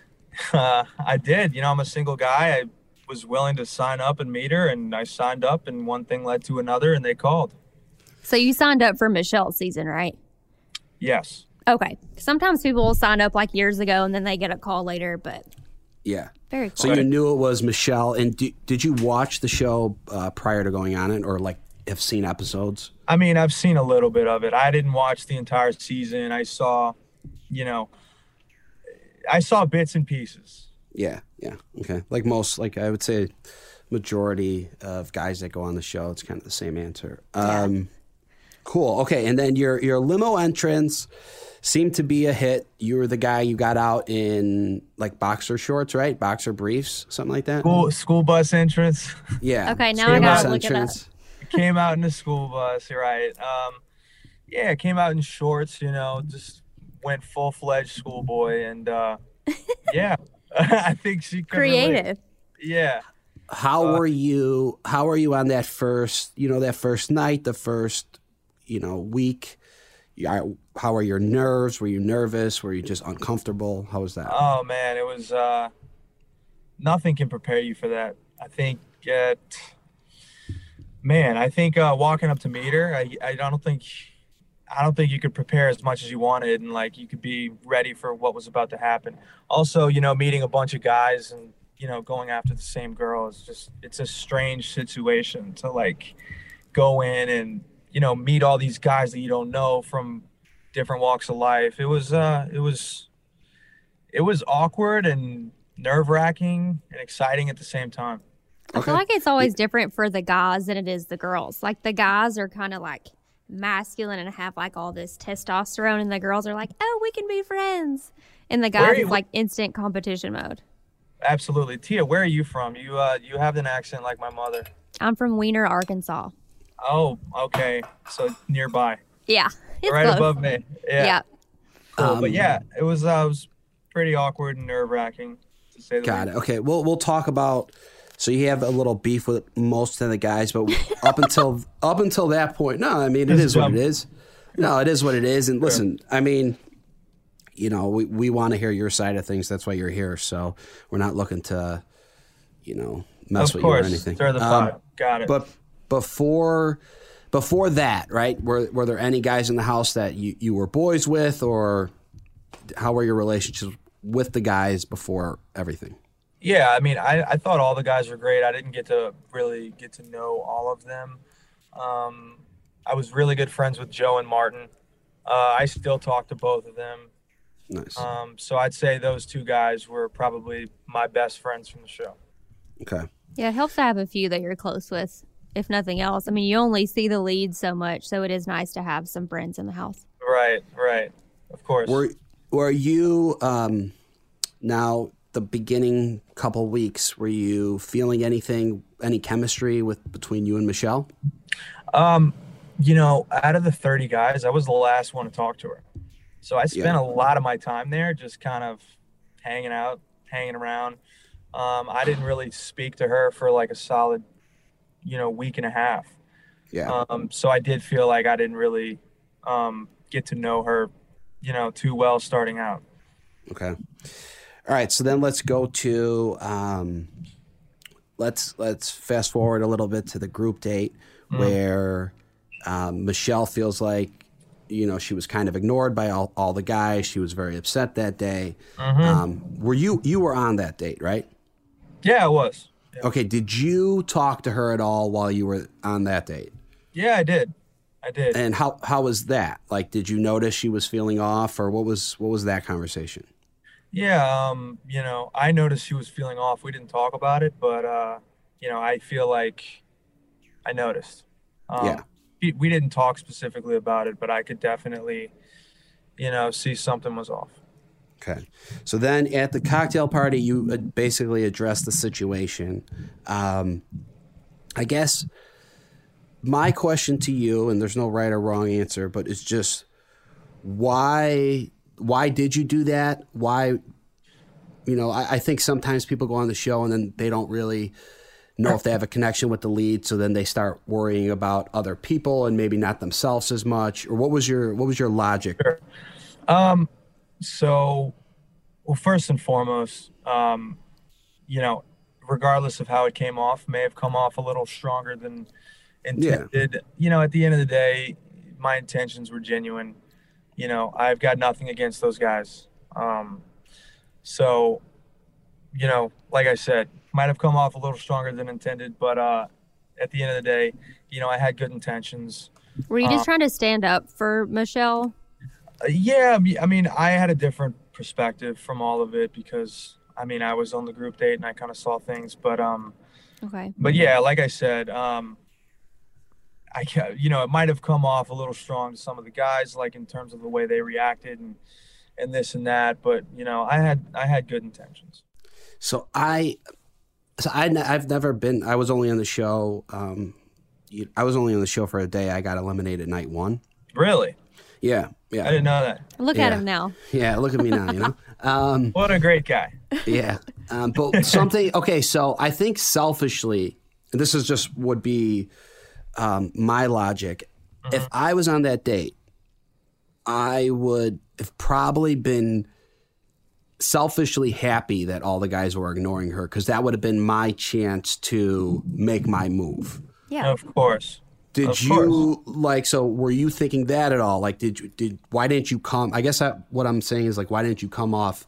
*laughs* uh, I did. You know, I'm a single guy. I was willing to sign up and meet her, and I signed up, and one thing led to another, and they called. So you signed up for Michelle's season, right? Yes. Okay. Sometimes people will sign up like years ago and then they get a call later, but Yeah. very cool. So you knew it was Michelle, and do, did you watch the show uh, prior to going on it, or like have seen episodes? I mean, I've seen a little bit of it. I didn't watch the entire season. I saw, you know, I saw bits and pieces. Yeah, yeah, okay. Like most, like I would say, majority of guys that go on the show, it's kind of the same answer. Um, Cool. Okay, and then your your limo entrance seemed to be a hit. You were the guy you got out in like boxer shorts, right? Boxer briefs, something like that. School school bus entrance. *laughs* Yeah. Okay, now School I gotta look it up. came out in the school bus, You're right? Um, yeah, came out in shorts. You know, just went full fledged schoolboy, and uh, *laughs* yeah, *laughs* I think she could relate. Yeah. How Uh, were you? How were you on that first? You know, that first night, the first, you know, week. How are your nerves? Were you nervous? Were you just uncomfortable? How was that? Oh man, it was. Uh, nothing can prepare you for that. I think. Uh, man, I think uh, walking up to meet her, I, I don't think. I don't think you could prepare as much as you wanted, and like you could be ready for what was about to happen. Also, you know, meeting a bunch of guys and you know going after the same girl is just it's a strange situation to like go in and you know meet all these guys that you don't know from different walks of life. It was uh it was it was awkward and nerve wracking and exciting at the same time. I feel like it's always different for the guys than it is the girls. Like the guys are kind of like masculine and have like all this testosterone, and the girls are like, "Oh, we can be friends." And the guys are is like instant competition mode. Absolutely. Tia, where are you from? You uh you have an accent like my mother. I'm from Weiner, Arkansas. Oh, okay. So nearby. Yeah, it's right close. above me. Yeah. Yeah. Cool. Um, but yeah, it was uh it was pretty awkward and nerve wracking to say the Got least. it. Okay. We'll we'll talk about. So you have a little beef with most of the guys, but *laughs* up until up until that point, no. I mean, it Just is what it is. No, it is what it is. And listen, I mean, you know, we we want to hear your side of things. That's why you're here. So we're not looking to, you know, mess Of with course. you or anything. Stir the Um, pot. Got it. But before before that, right? Were were there any guys in the house that you, you were boys with, or how were your relationships with the guys before everything? Yeah, I mean, I, I thought all the guys were great. I didn't get to really get to know all of them. Um, I was really good friends with Joe and Martin. Uh, I still talk to both of them. Nice. Um, so I'd say those two guys were probably my best friends from the show. Okay. Yeah, it helps to have a few that you're close with, if nothing else. I mean, you only see the leads so much, so it is nice to have some friends in the house. Right, right. Of course. Were were you um, now the beginning couple weeks? Were you feeling anything, any chemistry with between you and Michelle? Um, you know, out of the 30 guys, I was the last one to talk to her. So I spent Yeah. a lot of my time there just kind of hanging out, hanging around, just kind of hanging out, hanging around. Um, I didn't really speak to her for like a solid, you know, week and a half. Yeah. Um, so I did feel like I didn't really um, get to know her, you know, too well starting out. Okay. All right. So then let's go to um, let's let's fast forward a little bit to the group date where um, Michelle feels like you know she was kind of ignored by all, all the guys. She was very upset that day. Um, were you you were on that date, right? Yeah, I was. Okay. Did you talk to her at all while you were on that date? Yeah, I did. I did. And how how was that? Like, did you notice she was feeling off, or what was what was that conversation? Yeah, um, you know, I noticed she was feeling off. We didn't talk about it, but uh, you know, I feel like I noticed. Um, Yeah. We, we didn't talk specifically about it, but I could definitely, you know, see something was off. Okay. So then at the cocktail party, you uh, basically address the situation. Um, I guess my question to you, and there's no right or wrong answer, but it's just why why did you do that? Why you know, I, I think sometimes people go on the show and then they don't really know if they have a connection with the lead, so then they start worrying about other people and maybe not themselves as much. Or what was your what was your logic? Um, so, well, first and foremost, um, you know, regardless of how it came off, may have come off a little stronger than intended. You know, at the end of the day, my intentions were genuine. You know, I've got nothing against those guys. Um, so, you know, like I said, might have come off a little stronger than intended, but uh, at the end of the day, you know, I had good intentions. Were you just Uh, trying to stand up for Michelle? Yeah, I mean- I had a different perspective from all of it because I mean, I was on the group date and I kind of saw things, but um, Okay. but yeah, like I said, um, I ca- you know, it might have come off a little strong to some of the guys, like in terms of the way they reacted and and this and that, but you know, I had I had good intentions. So I, so I I've never been. I was only on the show. Um, I was only on the show for a day. I got eliminated night one. Really, Yeah, yeah. I didn't know that. Look at him now. yeah. Look at me now. You know. *laughs* Um, What a great guy. yeah, um, but *laughs* something. Okay, so I think selfishly, and this is just would be um, my logic. If I was on that date, I would have probably been selfishly happy that all the guys were ignoring her because that would have been my chance to make my move. Yeah. Of course. Did Of you like? So were you thinking that at all? Like, did you did? Why didn't you come? I guess that, what I'm saying is like, why didn't you come off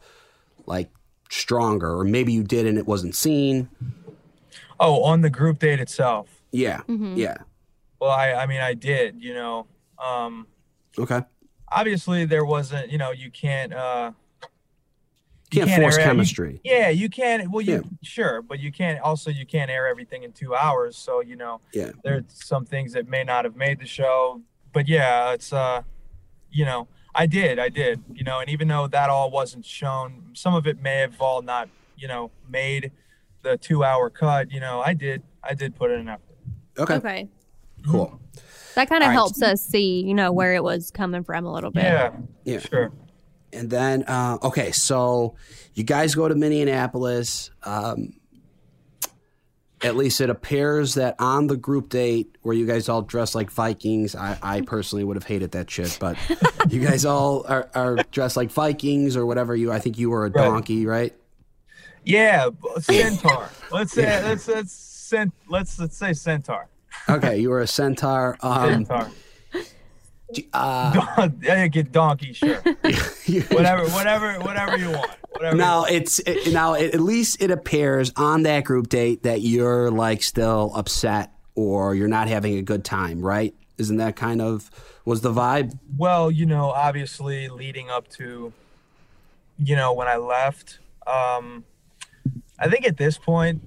like stronger? Or maybe you did and it wasn't seen. Oh, on the group date itself. Yeah, yeah. Well, I I mean, I did. You know, um, Okay. obviously there wasn't. You know, you can't. uh you Can't, force air- you- chemistry. Yeah, you can. Well, you Yeah. sure, but you can't. Also, you can't air everything in two hours. So you know, Yeah. there's some things that may not have made the show. But yeah, it's uh, you know, I did, I did. You know, and even though that all wasn't shown, some of it may have all not, you know, made the two-hour cut. You know, I did, I did put in an effort. Okay. Okay. Cool. That kind of All right. helps us see, you know, where it was coming from a little bit. Yeah, Yeah. sure. And then, uh, okay, so you guys go to Minneapolis. Um, at least it appears that on the group date where you guys all dress like Vikings, I, I personally would have hated that shit, but *laughs* you guys all are, are dressed like Vikings or whatever you. I think you were a Right. donkey, right? Yeah, centaur. *laughs* let's say let's let's cent, let's let's say centaur. Okay, you were a centaur. Um, Centaur. Uh, *laughs* get donkey, sure. *laughs* Whatever, whatever, whatever you want. Whatever. you now want. it's it, now it, at least it appears on that group date that you're like still upset or you're not having a good time, right? Isn't that kind of was the vibe? Well, you know, obviously leading up to, you know, when I left, um, I think at this point,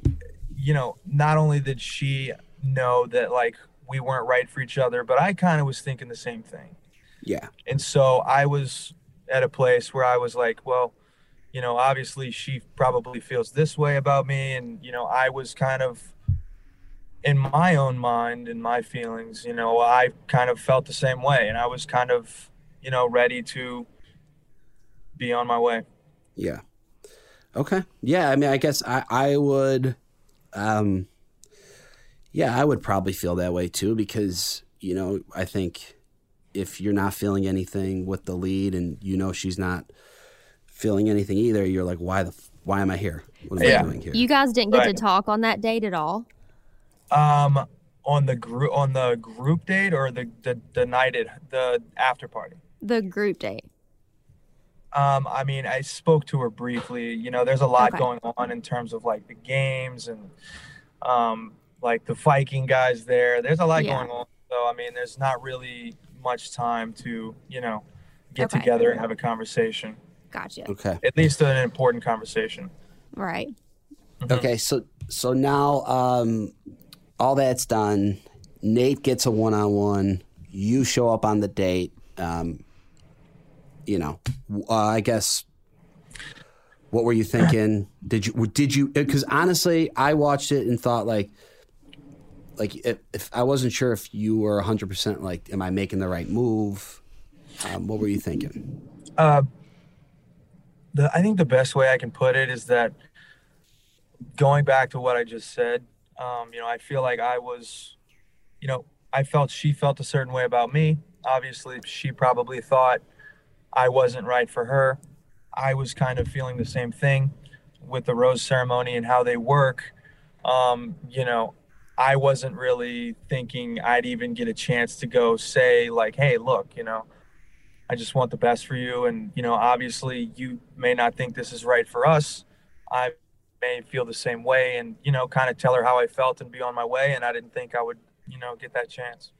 you know, not only did she know that like we weren't right for each other, but I kind of was thinking the same thing. Yeah, And so I was at a place where I was like, well, you know, obviously she probably feels this way about me. And, you know, I was kind of in my own mind and my feelings, you know, I kind of felt the same way. And I was kind of, you know, ready to, be on my way. Yeah. Okay. Yeah. I mean, I guess I, I would, um, yeah, I would probably feel that way too because, you know, I think if you're not feeling anything with the lead and you know she's not feeling anything either, you're like, why the, why am I here? What am Yeah. I doing here? You guys didn't get Right. to talk on that date at all. Um, on the group on the group date or the the, the night at the after party. The group date. Um, I mean, I spoke to her briefly. You know, there's a lot Okay. going on in terms of like the games and um, like the Viking guys there. There's a lot Yeah. going on. So I mean, there's not really much time to you know get Okay. together and have a conversation. Gotcha. okay. At least an important conversation. Right. Okay, so so now um, all that's done. Nate gets a one on one. You show up on the date. Um, you know, uh, I guess. What were you thinking? Did you did you? Because honestly, I watched it and thought like, like if, if I wasn't sure if you were 100 percent like, am I making the right move? Um, what were you thinking? Uh, the I think the best way I can put it is that going back to what I just said, um, you know, I feel like I was, you know, I felt she felt a certain way about me. Obviously, she probably thought I wasn't right for her. I was kind of feeling the same thing with the rose ceremony and how they work. Um, you know, I wasn't really thinking I'd even get a chance to go say like, "Hey, look, you know, I just want the best for you. And, you know, obviously you may not think this is right for us. I may feel the same way and, you know, kind of tell her how I felt and be on my way. And I didn't think I would, you know, get that chance.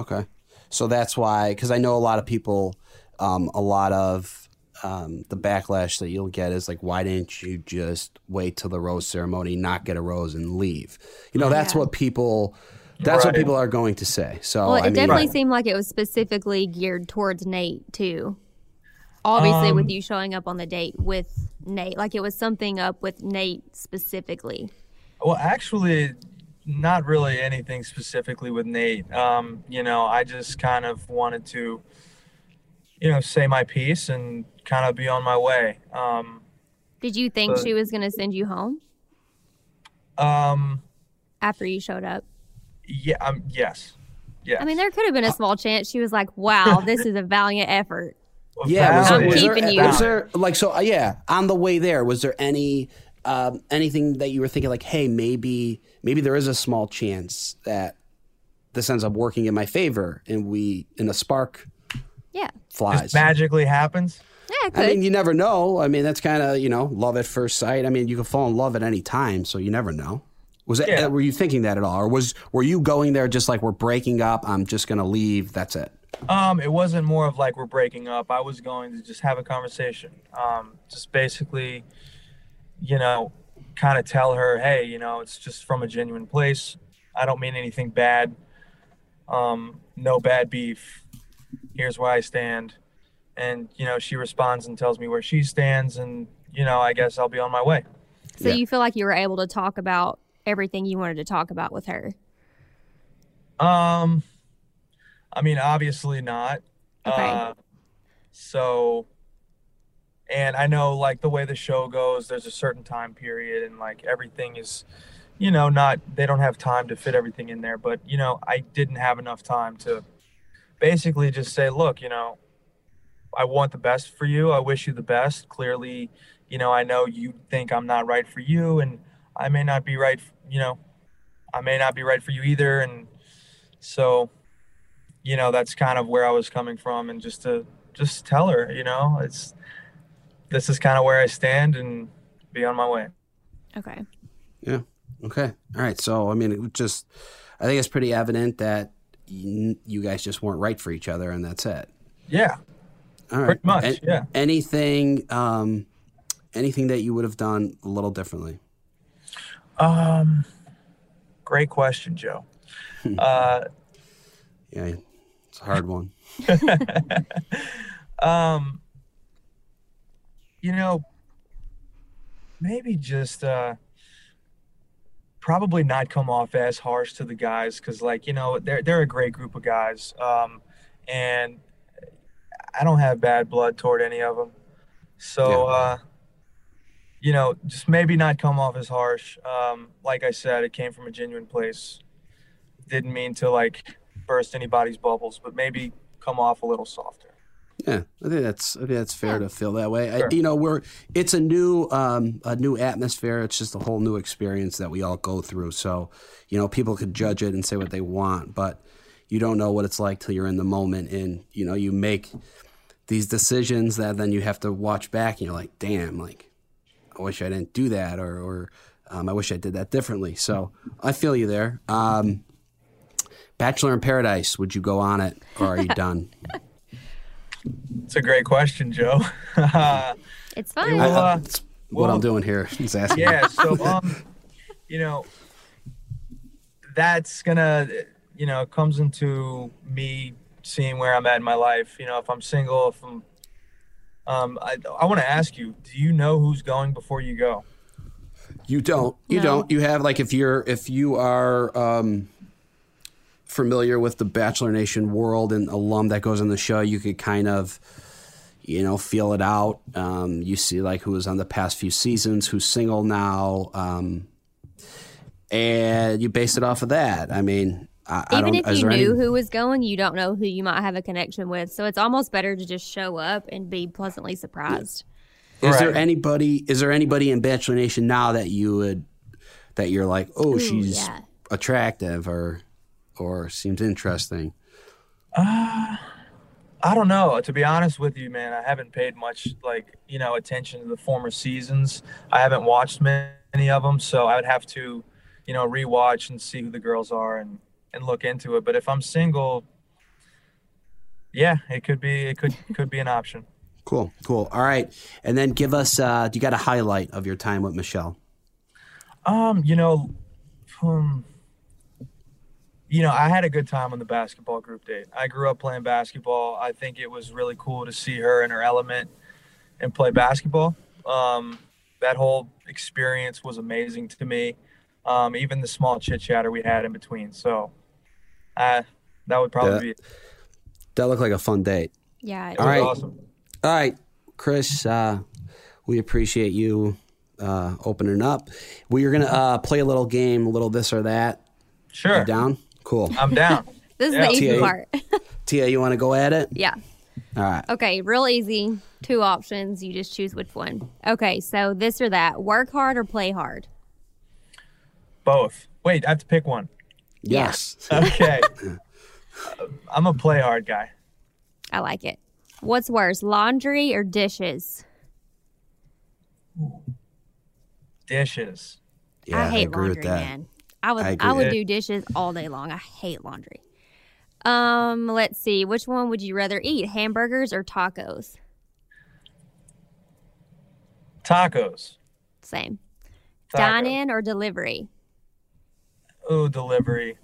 Okay. So that's why, because I know a lot of people, um, a lot of um, the backlash that you'll get is like, why didn't you just wait till the rose ceremony, not get a rose, and leave? You know, that's Yeah. what people. That's what people are going to say. So Well, it I mean, definitely Right. seemed like it was specifically geared towards Nate too. Obviously, Um, with you showing up on the date with Nate, like it was something up with Nate specifically. Well, actually, not really anything specifically with Nate. Um, you know, I just kind of wanted to, you know, say my piece and kind of be on my way. Um, Did you think Uh, she was going to send you home um, after you showed up? yeah, um, yes. Yes. I mean, there could have been a small chance she was like, "Wow, *laughs* this is a valiant effort." yeah. Was there, I'm was there- keeping you. was there like so? Uh, yeah, on the way there, was there any um, anything that you were thinking like, hey, maybe maybe there is a small chance that this ends up working in my favor, and we in a spark Yeah, flies. Just magically happens. Yeah, could. I mean, you never know. I mean, that's kind of you know love at first sight. I mean, you can fall in love at any time, so you never know. Was it? Yeah. Were you thinking that at all, or was were you going there just like we're breaking up? I'm just gonna leave. That's it. Um, it wasn't more of like we're breaking up. I was going to just have a conversation. Um, just basically, you know, kind of tell her, hey, you know, it's just from a genuine place. I don't mean anything bad. Um, no bad beef. Here's where I stand. And, you know, she responds and tells me where she stands. And, you know, I guess I'll be on my way. so yeah. you feel like you were able to talk about everything you wanted to talk about with her. Um, I mean, obviously not. Okay. Uh, so, and I know like the way the show goes, there's a certain time period, and like everything is, you know, not they don't have time to fit everything in there. But you know, I didn't have enough time to basically just say, look, you know, I want the best for you. I wish you the best. Clearly, you know, I know you think I'm not right for you, and I may not be right. You know, I may not be right for you either, and so you know that's kind of where i was coming from and just to just tell her you know it's this is kind of where i stand and be on my way Okay. Yeah. Okay. All right. So I mean, it just I think it's pretty evident that you, you guys just weren't right for each other, and that's it. yeah All right. Pretty much, yeah. Anything, um, anything that you would have done a little differently? um great question joe uh Yeah, it's a hard one. *laughs* um you know maybe just uh probably not come off as harsh to the guys because like you know they're they're a great group of guys um and i don't have bad blood toward any of them So, uh, you know, just maybe not come off as harsh. Um, like I said, it came from a genuine place. Didn't mean to like burst anybody's bubbles, but maybe come off a little softer. Yeah, I think that's I think that's fair Yeah. to feel that way. Sure. I, you know, we're it's a new um, a new atmosphere. It's just a whole new experience that we all go through. So, you know, people could judge it and say what they want, but you don't know what it's like till you're in the moment, and you know, you make these decisions that then you have to watch back, and you're like, damn, like I wish I didn't do that, or or um, I wish I did that differently. So I feel you there. Um, Bachelor in Paradise, would you go on it, or are you *laughs* done? It's a great question, Joe. *laughs* It's fine. Well, I- uh, that's what well- I'm doing here *laughs* is asking. yeah so um you know that's gonna you know it comes into me seeing where i'm at in my life you know if i'm single if i'm um i, I want to ask you do you know who's going before you go You don't. You No. don't. You have like if you're if you are um, familiar with the Bachelor Nation world and alum that goes on the show, you could kind of you know feel it out. Um, you see like who was on the past few seasons, who's single now, um, and you base it off of that. I mean, I, I Even don't. if you knew any- who was going, you don't know who you might have a connection with. So it's almost better to just show up and be pleasantly surprised. Is there anybody? Is there anybody in Bachelor Nation now that you would that you're like, oh, Ooh, she's yeah. attractive or or seems interesting? uh i don't know to be honest with you man i haven't paid much like you know attention to the former seasons i haven't watched many of them so i would have to you know rewatch and see who the girls are and and look into it but if i'm single yeah it could be it could could be an option Cool, cool. All right, and then give us. Uh, you got a highlight of your time with Michelle? Um, you know, um, you know, I had a good time on the basketball group date. I grew up playing basketball. I think it was really cool to see her in her element and play basketball. Um, that whole experience was amazing to me. Um, even the small chit chatter we had in between. So, uh, that would probably Yeah. be it. That looked like a fun date. Yeah. It All was right. awesome. All right, Chris. Uh, we appreciate you uh, opening up. We are gonna uh, play a little game, a little this or that. Sure. You down? Cool. I'm down. *laughs* This is the easy Tia. part. *laughs* Tia, you want to go at it? yeah. All right. Okay, real easy. Two options. You just choose which one. Okay, so this or that. Work hard or play hard? Both. Wait, I have to pick one. Yes. *laughs* Okay. *laughs* I'm a play hard guy. I like it. What's worse, laundry or dishes? Dishes. Yeah, I hate agree laundry, with that. man. I would I I, would do dishes all day long. I hate laundry. Um, let's see. Which one would you rather eat? Hamburgers or tacos? Tacos. Same. Taco. Dine in or delivery? Oh, delivery.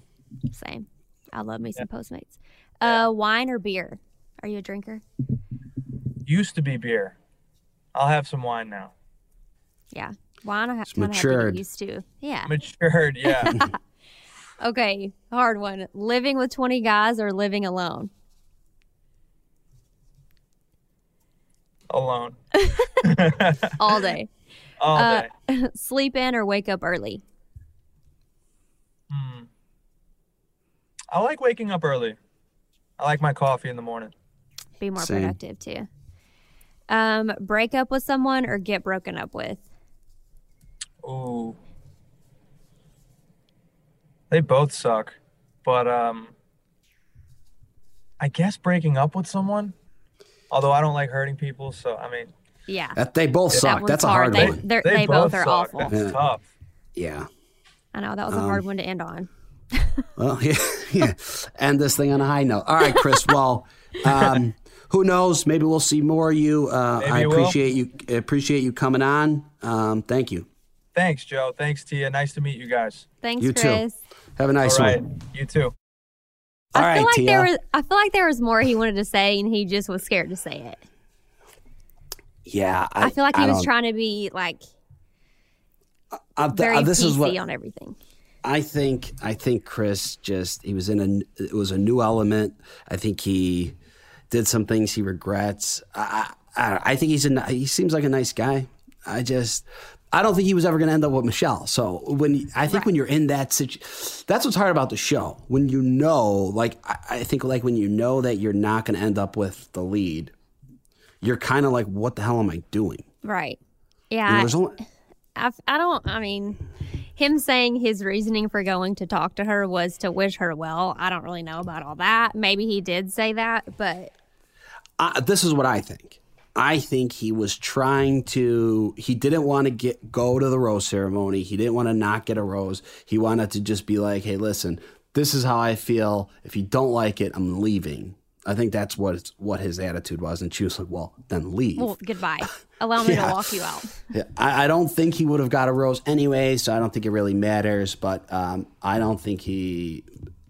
Same. I love me some Postmates. Uh, wine or beer? Are you a drinker? Used to be beer. I'll have some wine now. Yeah. Wine I have It's to matured. get used to. Yeah. *laughs* Matured, yeah. *laughs* Okay. Hard one. Living with 20 guys or living alone? Alone. *laughs* All day. All Uh, day. Sleep in or wake up early? Hmm. I like waking up early. I like my coffee in the morning. Be more Same. productive too. Um, break up with someone or get broken up with? Ooh. They both suck. But um I guess breaking up with someone. Although I don't like hurting people, so I mean Yeah. That they both That suck. one's That's a hard. hard They, one. they're- they, both, are suck. awful. That's Yeah. tough. Yeah. I know that was a Um, hard one to end on. Well, *laughs* yeah, yeah. End this thing on a high note. All right, Chris. Well, um, who knows? Maybe we'll see more of you. Uh, Maybe I you will. appreciate you. Appreciate you coming on. Um, thank you. Thanks, Joe. Thanks, Tia. Nice to meet you guys. Thanks, You too. Chris. Have a nice All right. one. You too. All I right, feel like Tia. there was I feel like there was more he wanted to say and he just was scared to say it. yeah, I, feel like he was don't- trying to be like I- th- very this PC is what on everything. I think I think Chris just he was in a it was a new element. I think he did some things he regrets. I I I, think he's a he seems like a nice guy. I just I don't think he was ever going to end up with Michelle. So when I think right. when you're in that situation, that's what's hard about the show. When you know, like I, I think, like when you know that you're not going to end up with the lead, you're kind of like, what the hell am I doing? Right. Yeah. You know, only- I, I don't. I mean, him saying his reasoning for going to talk to her was to wish her well. I don't really know about all that. Maybe he did say that, but uh, this is what I think. I think he was trying to. He didn't want to get go to the rose ceremony. He didn't want to not get a rose. He wanted to just be like, "Hey, listen, this is how I feel. If you don't like it, I'm leaving." I think that's what what his attitude was, and she was like, "Well, then leave." Well, goodbye. *laughs* Allow me yeah. to walk you out. Yeah. I, I, don't think he would have got a rose anyway, so I don't think it really matters. But um, I don't think he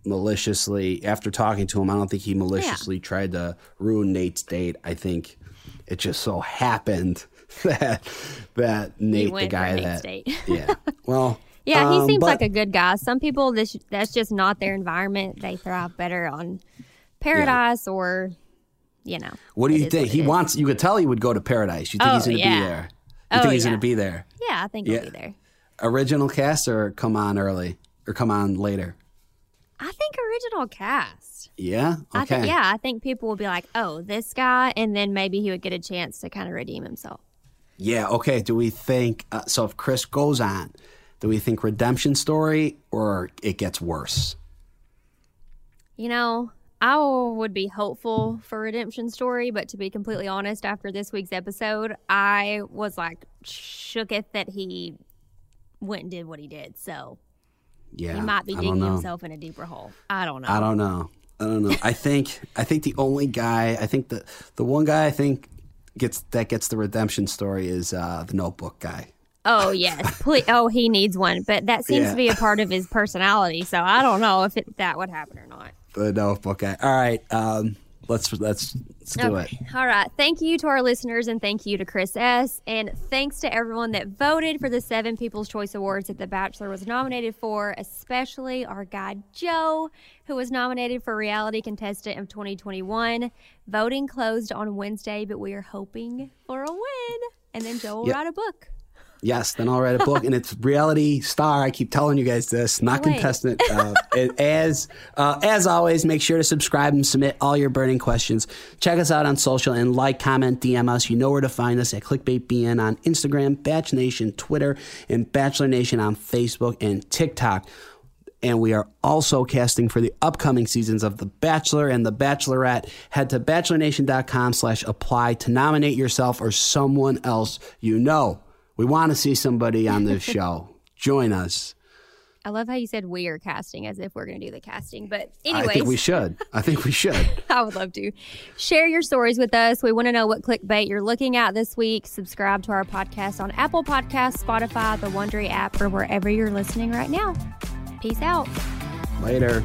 maliciously, after talking to him, I don't think he maliciously yeah. tried to ruin Nate's date. I think it just so happened *laughs* that that Nate, the guy that, *laughs* yeah, well. Yeah, he um, seems but, like a good guy. Some people, this that's just not their environment. They thrive better on paradise yeah. or, you know. What do you think? He wants. You could tell he would go to paradise. You think oh, he's to yeah. be there? You oh, think he's yeah. to be there? Yeah, I think he'll be there. Original cast or come on early or come on later? I think original cast. Yeah. Okay. I th- yeah, I think people will be like, "Oh, this guy," and then maybe he would get a chance to kind of redeem himself. Yeah. Okay. Do we think uh, so? If Chris goes on, do we think redemption story or it gets worse? You know, I would be hopeful for redemption story, but to be completely honest, after this week's episode, I was like shooketh that he went and did what he did. So yeah, he might be digging himself in a deeper hole. I don't know. I don't know. I don't know. I think I think the only guy I think the the one guy I think gets that gets the redemption story is uh, the Notebook guy. Oh yes. *laughs* Oh, he needs one, but that seems yeah. to be a part of his personality. So I don't know if it, that would happen or not. The Notebook guy. All right. Um, let's let's let's do okay. it. All right. Thank you to our listeners and thank you to Chris S. And thanks to everyone that voted for the seven People's Choice Awards that The Bachelor was nominated for, especially our guy Joe, who was nominated for Reality Contestant of 2021. Voting closed on Wednesday, but we are hoping for a win. And then Joe will yep. write a book. Yes, then I'll write a book, and it's reality star. I keep telling you guys this, not contestant. *laughs* Uh, as uh, as always, make sure to subscribe and submit all your burning questions. Check us out on social and like, comment, DM us. You know where to find us at ClickbaitBN on Instagram, Bach Nation Twitter, and Bachelor Nation on Facebook and TikTok. And we are also casting for the upcoming seasons of The Bachelor and The Bachelorette. Head to bachelornation.com slash apply to nominate yourself or someone else you know. We want to see somebody on this *laughs* show. Join us. I love how you said we are casting as if we're going to do the casting. But anyway, I think we should. I think we should. *laughs* I would love to. Share your stories with us. We want to know what clickbait you're looking at this week. Subscribe to our podcast on Apple Podcasts, Spotify, the Wondery app, or wherever you're listening right now. Peace out. Later.